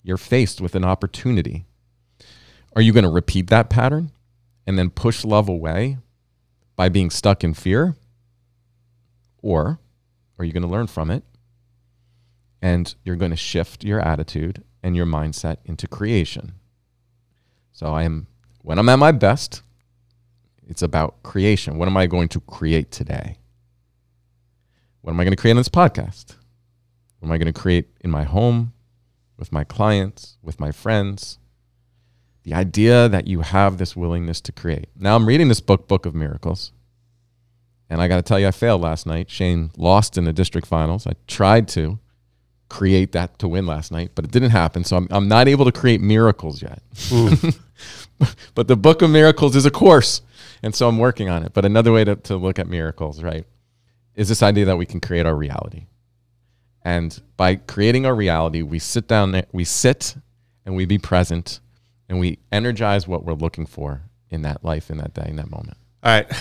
You're faced with an opportunity. Are you going to repeat that pattern and then push love away by being stuck in fear? Or are you going to learn from it and you're going to shift your attitude and your mindset into creation. So I am when I'm at my best, it's about creation. What am I going to create today? What am I going to create on this podcast? Am I going to create in my home, with my clients, with my friends? The idea that you have this willingness to create. Now I'm reading this book, Book of Miracles. And I got to tell you, I failed last night. Shane lost in the district finals. I tried to create that to win last night, but it didn't happen. So I'm, I'm not able to create miracles yet. but the book of miracles is a course. And so I'm working on it. But another way to, to look at miracles, right, is this idea that we can create our reality. And by creating our reality, we sit down there, we sit and we be present and we energize what we're looking for in that life, in that day, in that moment. All right.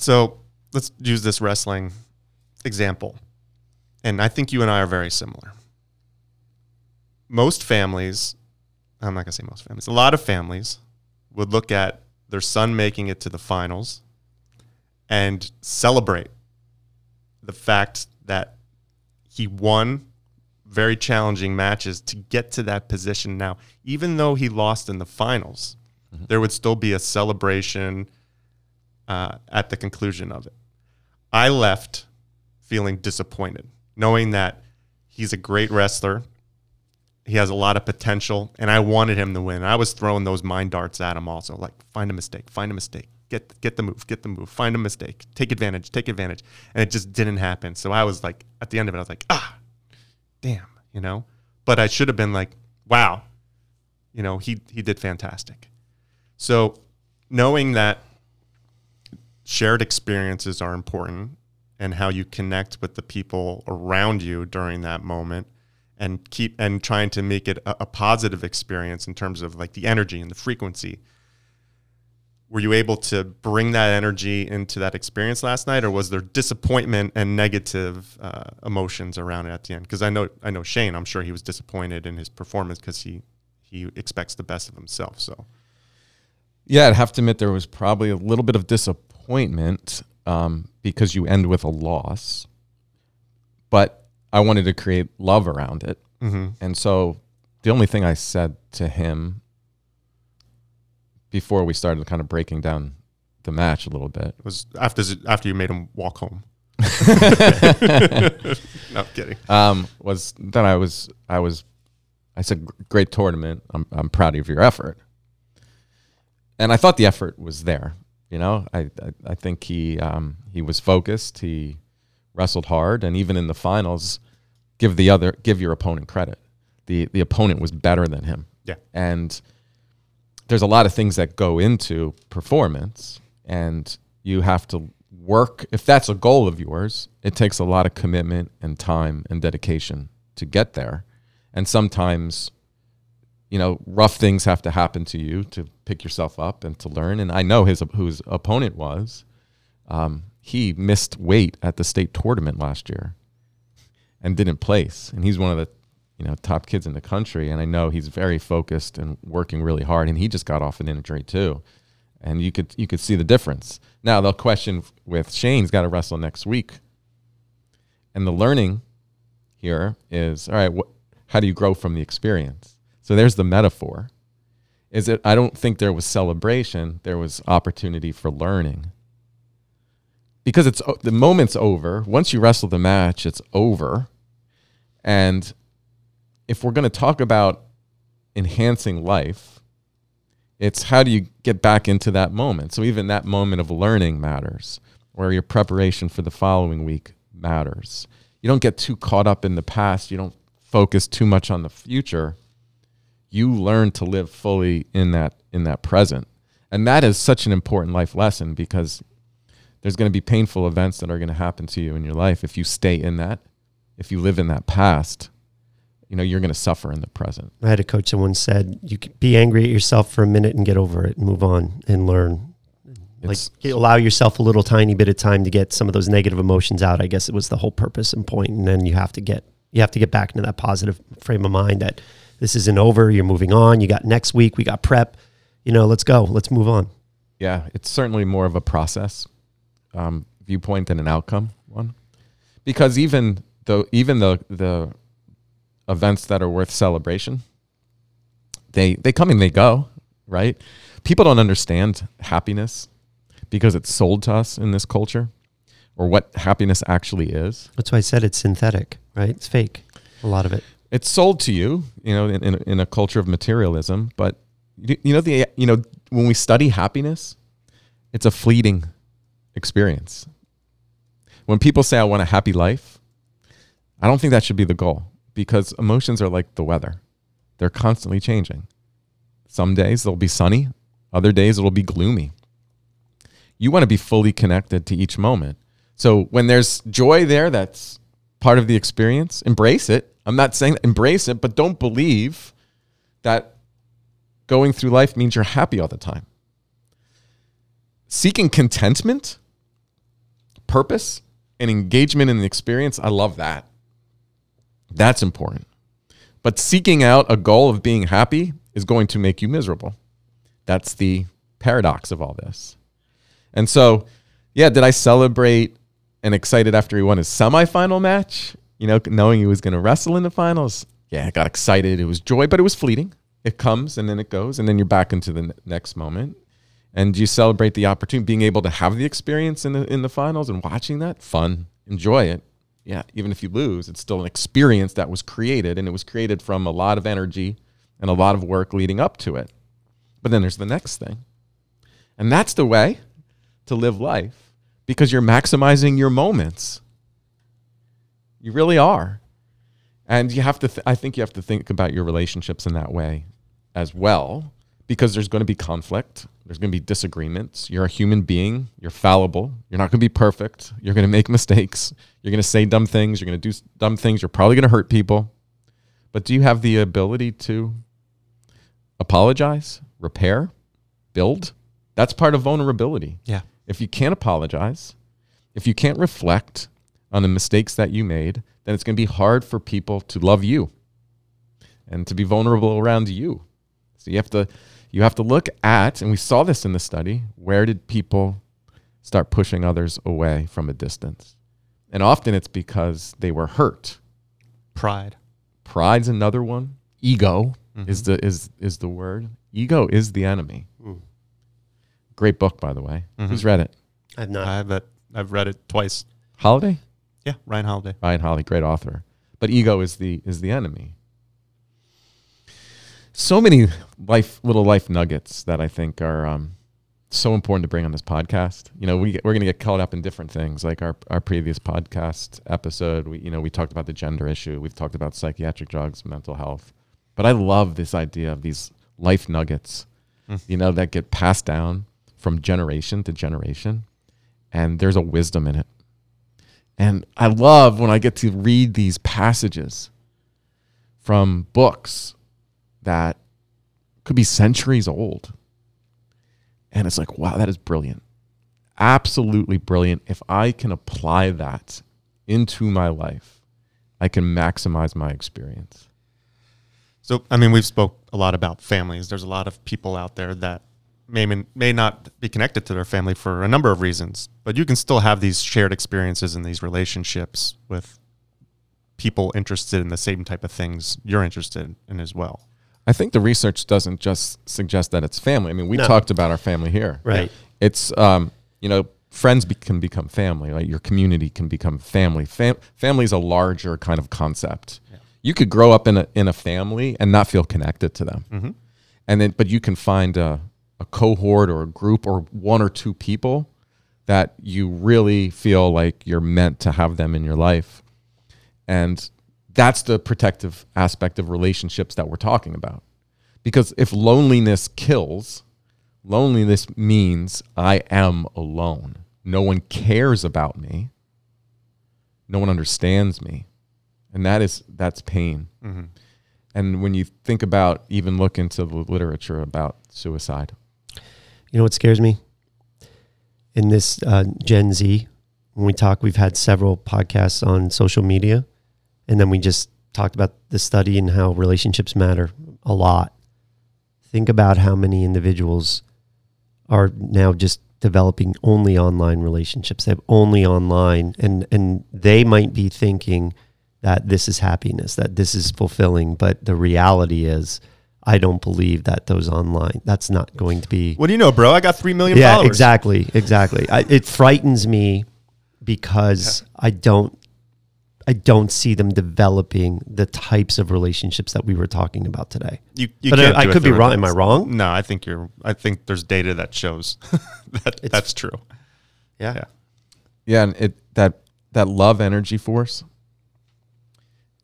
So let's use this wrestling example. And I think you and I are very similar most families, I'm not going to say most families, a lot of families would look at their son making it to the finals and celebrate the fact that he won very challenging matches to get to that position now. Even though he lost in the finals, mm-hmm. there would still be a celebration uh, at the conclusion of it. I left feeling disappointed, knowing that he's a great wrestler he has a lot of potential, and I wanted him to win. I was throwing those mind darts at him also, like find a mistake, find a mistake, get get the move, get the move, find a mistake, take advantage, take advantage, and it just didn't happen. So I was like, at the end of it, I was like, ah, damn, you know. But I should have been like, wow, you know, he he did fantastic. So knowing that shared experiences are important and how you connect with the people around you during that moment and keep and trying to make it a, a positive experience in terms of like the energy and the frequency were you able to bring that energy into that experience last night or was there disappointment and negative uh, emotions around it at the end because i know i know shane i'm sure he was disappointed in his performance because he he expects the best of himself so Yeah, I'd have to admit there was probably a little bit of disappointment um, because you end with a loss, but I wanted to create love around it. mm-hmm. And so the only thing I said to him before we started kind of breaking down the match a little bit it was after after you made him walk home no kidding um, was then I was I was I said great tournament. I'm I'm proud of your effort, and I thought the effort was there. You know, I I, I think he um, he was focused. He wrestled hard, and even in the finals, give the other give your opponent credit. the The opponent was better than him. Yeah. and there's a lot of things that go into performance, and you have to work. If that's a goal of yours, it takes a lot of commitment and time and dedication to get there. And sometimes, you know, rough things have to happen to you to pick yourself up and to learn. And I know his whose opponent was. Um, he missed weight at the state tournament last year and didn't place. And he's one of the you know top kids in the country. And I know he's very focused and working really hard. And he just got off an injury too. And you could you could see the difference. Now the question with Shane's got to wrestle next week. And the learning here is all right. What, how do you grow from the experience? So there's the metaphor. Is it? I don't think there was celebration. There was opportunity for learning. Because it's the moment's over. Once you wrestle the match, it's over. And if we're going to talk about enhancing life, it's how do you get back into that moment? So even that moment of learning matters, or your preparation for the following week matters. You don't get too caught up in the past. You don't focus too much on the future. You learn to live fully in that in that present. And that is such an important life lesson because there's going to be painful events that are going to happen to you in your life if you stay in that. If you live in that past, you know, you're going to suffer in the present. I had a coach that once said, "You can be angry at yourself for a minute and get over it, and move on and learn. It's, like allow yourself a little tiny bit of time to get some of those negative emotions out. I guess it was the whole purpose and point, and then you have to get you have to get back into that positive frame of mind that this isn't over. You're moving on. You got next week. We got prep. You know, let's go. Let's move on. yeah, it's certainly more of a process um, viewpoint than an outcome one, because even though even the the events that are worth celebration, they they come and they go, right? People don't understand happiness because it's sold to us in this culture, or what happiness actually is. That's why I said it's synthetic, right? It's fake. A lot of it. it's sold to you, you know, in, in, in a culture of materialism. But you you know the you know when we study happiness, it's a fleeting experience. When people say I want a happy life, I don't think that should be the goal because emotions are like the weather; they're constantly changing. Some days they'll be sunny, other days it'll be gloomy. You want to be fully connected to each moment. So when there's joy there, that's part of the experience. Embrace it. I'm not saying embrace it, but don't believe that going through life means you're happy all the time. Seeking contentment, purpose, and engagement in the experience, I love that. That's important. But seeking out a goal of being happy is going to make you miserable. That's the paradox of all this. And so, yeah, did I celebrate and excited after he won his semifinal match? You know, knowing he was going to wrestle in the finals. Yeah, I got excited. It was joy, but it was fleeting. It comes and then it goes, and then you're back into the ne- next moment. And you celebrate the opportunity, being able to have the experience in the in the finals and watching that. Fun, enjoy it. Yeah, even if you lose, it's still an experience that was created, and it was created from a lot of energy and a lot of work leading up to it. But then there's the next thing, and that's the way to live life because you're maximizing your moments. You really are. And you have to, th- I think you have to think about your relationships in that way as well, because there's going to be conflict. There's going to be disagreements. You're a human being. You're fallible. You're not going to be perfect. You're going to make mistakes. You're going to say dumb things. You're going to do dumb things. You're probably going to hurt people. But do you have the ability to apologize, repair, build? That's part of vulnerability. Yeah. If you can't apologize, if you can't reflect on the mistakes that you made, then it's going to be hard for people to love you and to be vulnerable around you. So you have to you have to look at and we saw this in the study, where did people start pushing others away from a distance? And often it's because they were hurt. Pride. Pride's another one. Ego is the is is the word. Ego is the enemy. Mm. Great book, by the way. Who's read it? I've not. I've read, I've read it twice. Holiday? Yeah, Ryan Holiday. Ryan Holly, great author. But ego is the is the enemy. So many life little life nuggets that I think are um, so important to bring on this podcast. You know, we we're going to get caught up in different things, like our our previous podcast episode. We you know we talked about the gender issue. We've talked about psychiatric drugs, mental health. But I love this idea of these life nuggets, hmm. you know, that get passed down from generation to generation, and there's a wisdom in it. And I love when I get to read these passages from books that could be centuries old. And it's like, wow, that is brilliant. Absolutely brilliant. If I can apply that into my life, I can maximize my experience. So, I mean, we've spoke a lot about families. There's a lot of people out there that may may not be connected to their family for a number of reasons, but you can still have these shared experiences and these relationships with people interested in the same type of things you're interested in as well. I think the research doesn't just suggest that it's family. I mean, we No. talked about our family here. Right. It's um, you know, friends be- can become family. Right? Your community can become family. Fam- family is a larger kind of concept. Yeah. You could grow up in a in a family and not feel connected to them, and then but you can find a, a cohort or a group or one or two people that you really feel like you're meant to have them in your life, and that's the protective aspect of relationships that we're talking about. Because if loneliness kills, loneliness means I am alone. No one cares about me. No one understands me. And that is that's pain. And when you think about even look into the literature about suicide. You know what scares me? In this uh, Gen Z, when we talk, we've had several podcasts on social media, and then we just talked about the study and how relationships matter a lot. Think about how many individuals are now just developing only online relationships. They have only online, and and they might be thinking that this is happiness, that this is fulfilling, but the reality is. I don't believe that those online. That's not going to be What do you know, bro? I got three million yeah, followers. exactly, exactly. I, it frightens me because I don't, I don't see them developing the types of relationships that we were talking about today. You, you But I- can't I do it could be wrong. Am I wrong? No, I think you're. I think there's data that shows that that's true. Yeah, Yeah. Yeah, and it that that love energy force.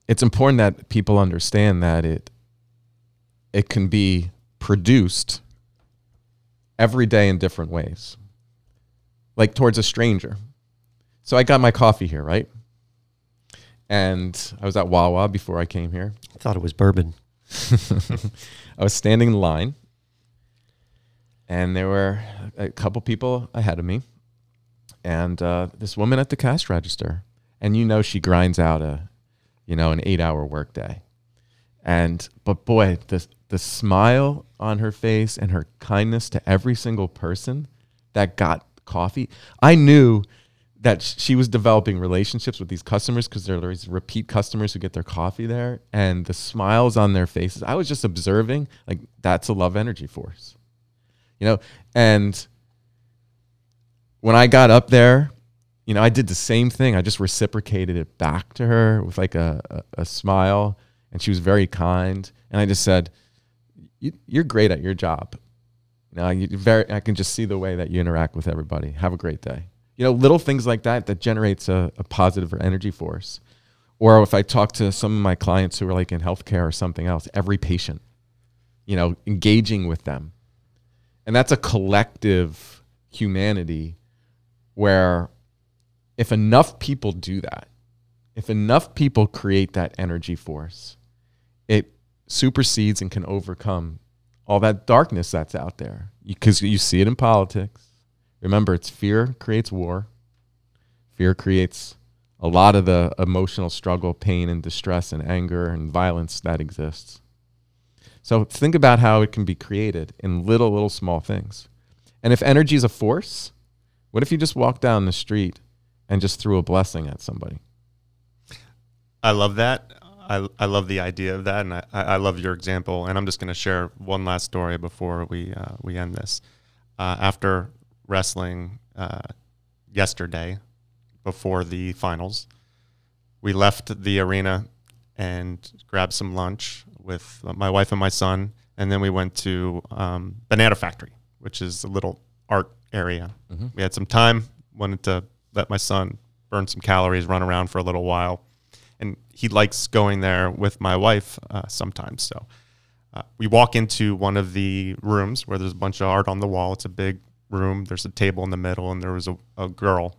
It's important that people understand that it it can be produced every day in different ways. Like towards a stranger. So I got my coffee here, right? And I was at Wawa before I came here. I thought it was bourbon. I was standing in line, and there were a couple people ahead of me, and uh, this woman at the cash register, and you know she grinds out a, you know, an eight-hour workday, and but boy, the the smile on her face and her kindness to every single person that got coffee, I knew that she was developing relationships with these customers because there are these repeat customers who get their coffee there and the smiles on their faces. I was just observing, like, that's a love energy force, you know? And when I got up there, you know, I did the same thing. I just reciprocated it back to her with like a, a, a smile, and she was very kind. And I just said, you, "You're great at your job. You know, you very. I can just see the way that you interact with everybody. Have a great day." You know, little things like that that generates a, a positive energy force. Or if I talk to some of my clients who are like in healthcare or something else, every patient, you know, engaging with them And that's a collective humanity where if enough people do that, if enough people create that energy force, it supersedes and can overcome all that darkness that's out there. Because you, you see it in politics. Remember, it's fear creates war. Fear creates a lot of the emotional struggle, pain, and distress, and anger and violence that exists. So think about how it can be created in little, little small things. And if energy is a force, what if you just walk down the street and just threw a blessing at somebody? I love that. I, I love the idea of that, and I, I love your example. And I'm just going to share one last story before we uh, we end this. Uh, after wrestling uh, yesterday, before the finals, we left the arena and grabbed some lunch with my wife and my son, and then we went to um, Banana Factory, which is a little art area. Mm-hmm. We had some time, wanted to let my son burn some calories, run around for a little while and he likes going there with my wife uh, sometimes. So uh, we walk into one of the rooms where there's a bunch of art on the wall. It's a big room. There's a table in the middle, and there was a, a girl.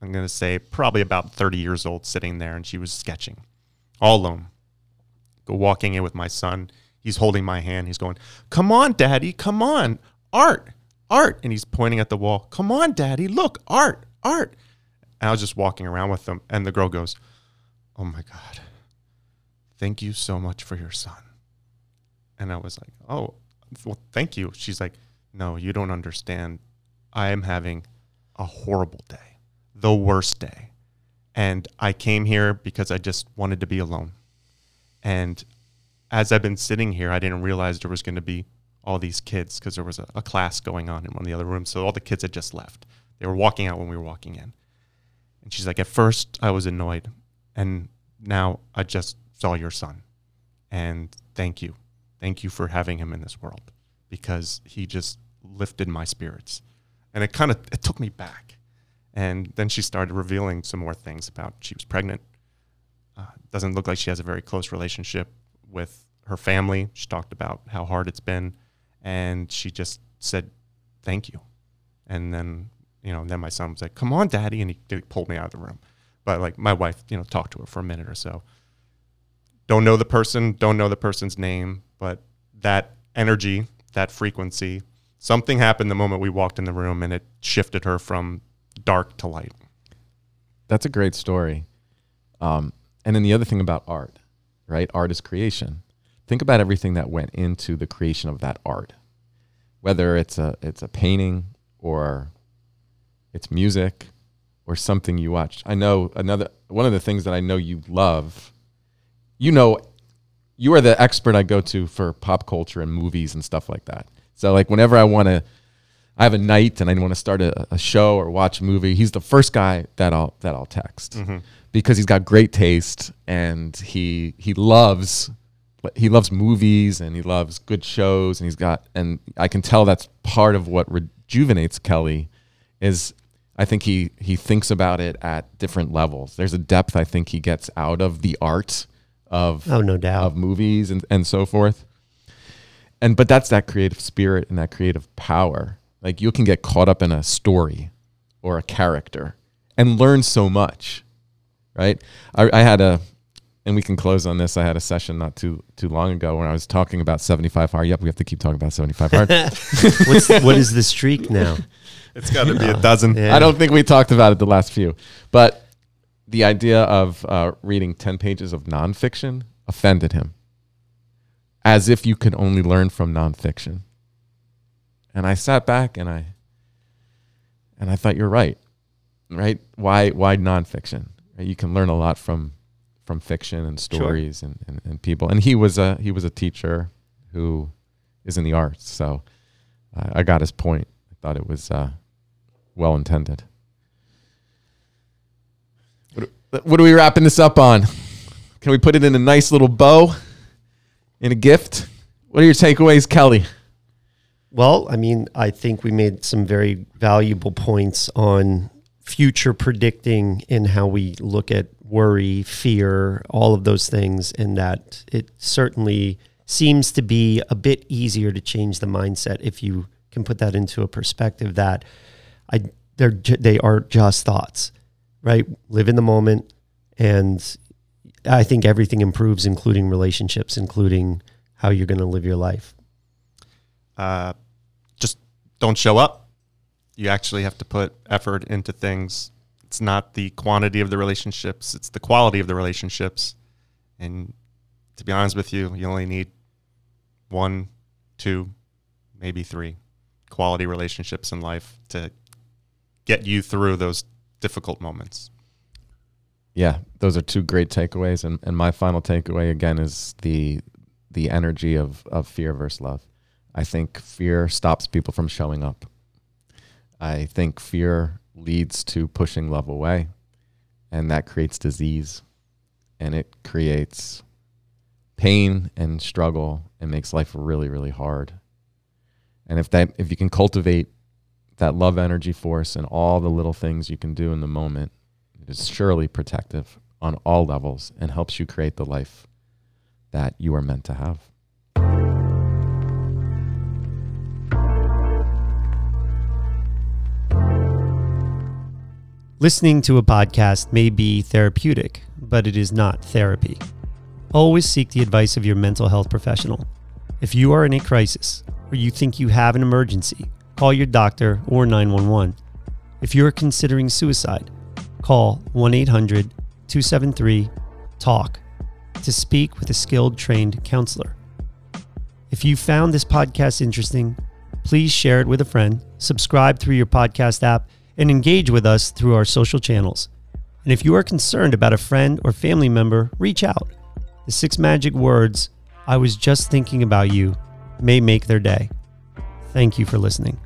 I'm going to say probably about 30 years old sitting there, and she was sketching all alone. Go walking in with my son. He's holding my hand. He's going, Come on, daddy, come on. Art, art. And he's pointing at the wall. Come on, daddy, look, art, art. And I was just walking around with them, and the girl goes, Oh my God, thank you so much for your son. And I was like, Oh, well, thank you. She's like, No, you don't understand. I am having a horrible day, the worst day. And I came here because I just wanted to be alone. And as I've been sitting here, I didn't realize there was going to be all these kids because there was a, a, class going on in one of the other rooms. So all the kids had just left. They were walking out when we were walking in. And she's like, At first, I was annoyed and now I just saw your son. And thank you. Thank you for having him in this world because he just lifted my spirits. And it kind of it took me back. And then she started revealing some more things about she was pregnant. Uh, doesn't look like she has a very close relationship with her family. She talked about how hard it's been, and she just said, "Thank you." And then, you know, then my son was like, "Come on, daddy," and he, he pulled me out of the room. But like my wife, you know, talked to her for a minute or so. Don't know the person, don't know the person's name, but that energy, that frequency, something happened the moment we walked in the room and it shifted her from dark to light. That's a great story. Um, and then the other thing about art, right? Art is creation. Think about everything that went into the creation of that art, whether it's a it's a painting or it's music or something you watched. I know another one of the things that I know you love. You know, you are the expert I go to for pop culture and movies and stuff like that. So like whenever I want to, I have a night and I want to start a, a, show or watch a movie. He's the first guy that I'll that I'll text mm-hmm. because he's got great taste and he he loves he loves movies and he loves good shows and he's got and I can tell that's part of what rejuvenates Kelly is I think he he thinks about it at different levels. There's a depth I think he gets out of the art of oh no doubt of movies and, and so forth. And but that's that creative spirit and that creative power. Like you can get caught up in a story or a character and learn so much. Right? I, I had a and we can close on this. I had a session not too too long ago when I was talking about 75 hard. Yep, we have to keep talking about 75 hard. What's, what is the streak now? It's got to be a dozen. Yeah. I don't think we talked about it the last few, but the idea of uh, reading 10 pages of nonfiction offended him as if you could only learn from nonfiction. And I sat back and I and I thought you're right. Right? Why why nonfiction? You can learn a lot from from fiction and stories sure. and, and, and, people. And he was a he was a teacher who is in the arts, so uh, I got his point. I thought it was uh, well intended. What, what are we wrapping this up on? Can we put it in a nice little bow, in a gift? What are your takeaways, Kelly? Well, I mean, I think we made some very valuable points on future predicting and how we look at worry, fear, all of those things, and that it certainly seems to be a bit easier to change the mindset if you can put that into a perspective that I they're they are just thoughts, right? Live in the moment, and I think everything improves, including relationships, including how you're going to live your life. Uh, just don't show up. You actually have to put effort into things. It's not the quantity of the relationships; it's the quality of the relationships. And to be honest with you, you only need one, two, maybe three quality relationships in life to get you through those difficult moments. Yeah, those are two great takeaways. And, and my final takeaway again is the the energy of, of fear versus love. I think fear stops people from showing up. I think fear leads to pushing love away, and that creates disease and it creates pain and struggle and makes life really, really hard. And if that if you can cultivate that love energy force and all the little things you can do in the moment, it is surely protective on all levels and helps you create the life that you are meant to have. Listening to a podcast may be therapeutic, but it is not therapy. Always seek the advice of your mental health professional. If you are in a crisis or you think you have an emergency, call your doctor or 911. If you are considering suicide, call 1 800 273 TALK to speak with a skilled trained counselor. If you found this podcast interesting, please share it with a friend, subscribe through your podcast app, and engage with us through our social channels. And if you are concerned about a friend or family member, reach out. The six magic words, I was just thinking about you, may make their day. Thank you for listening.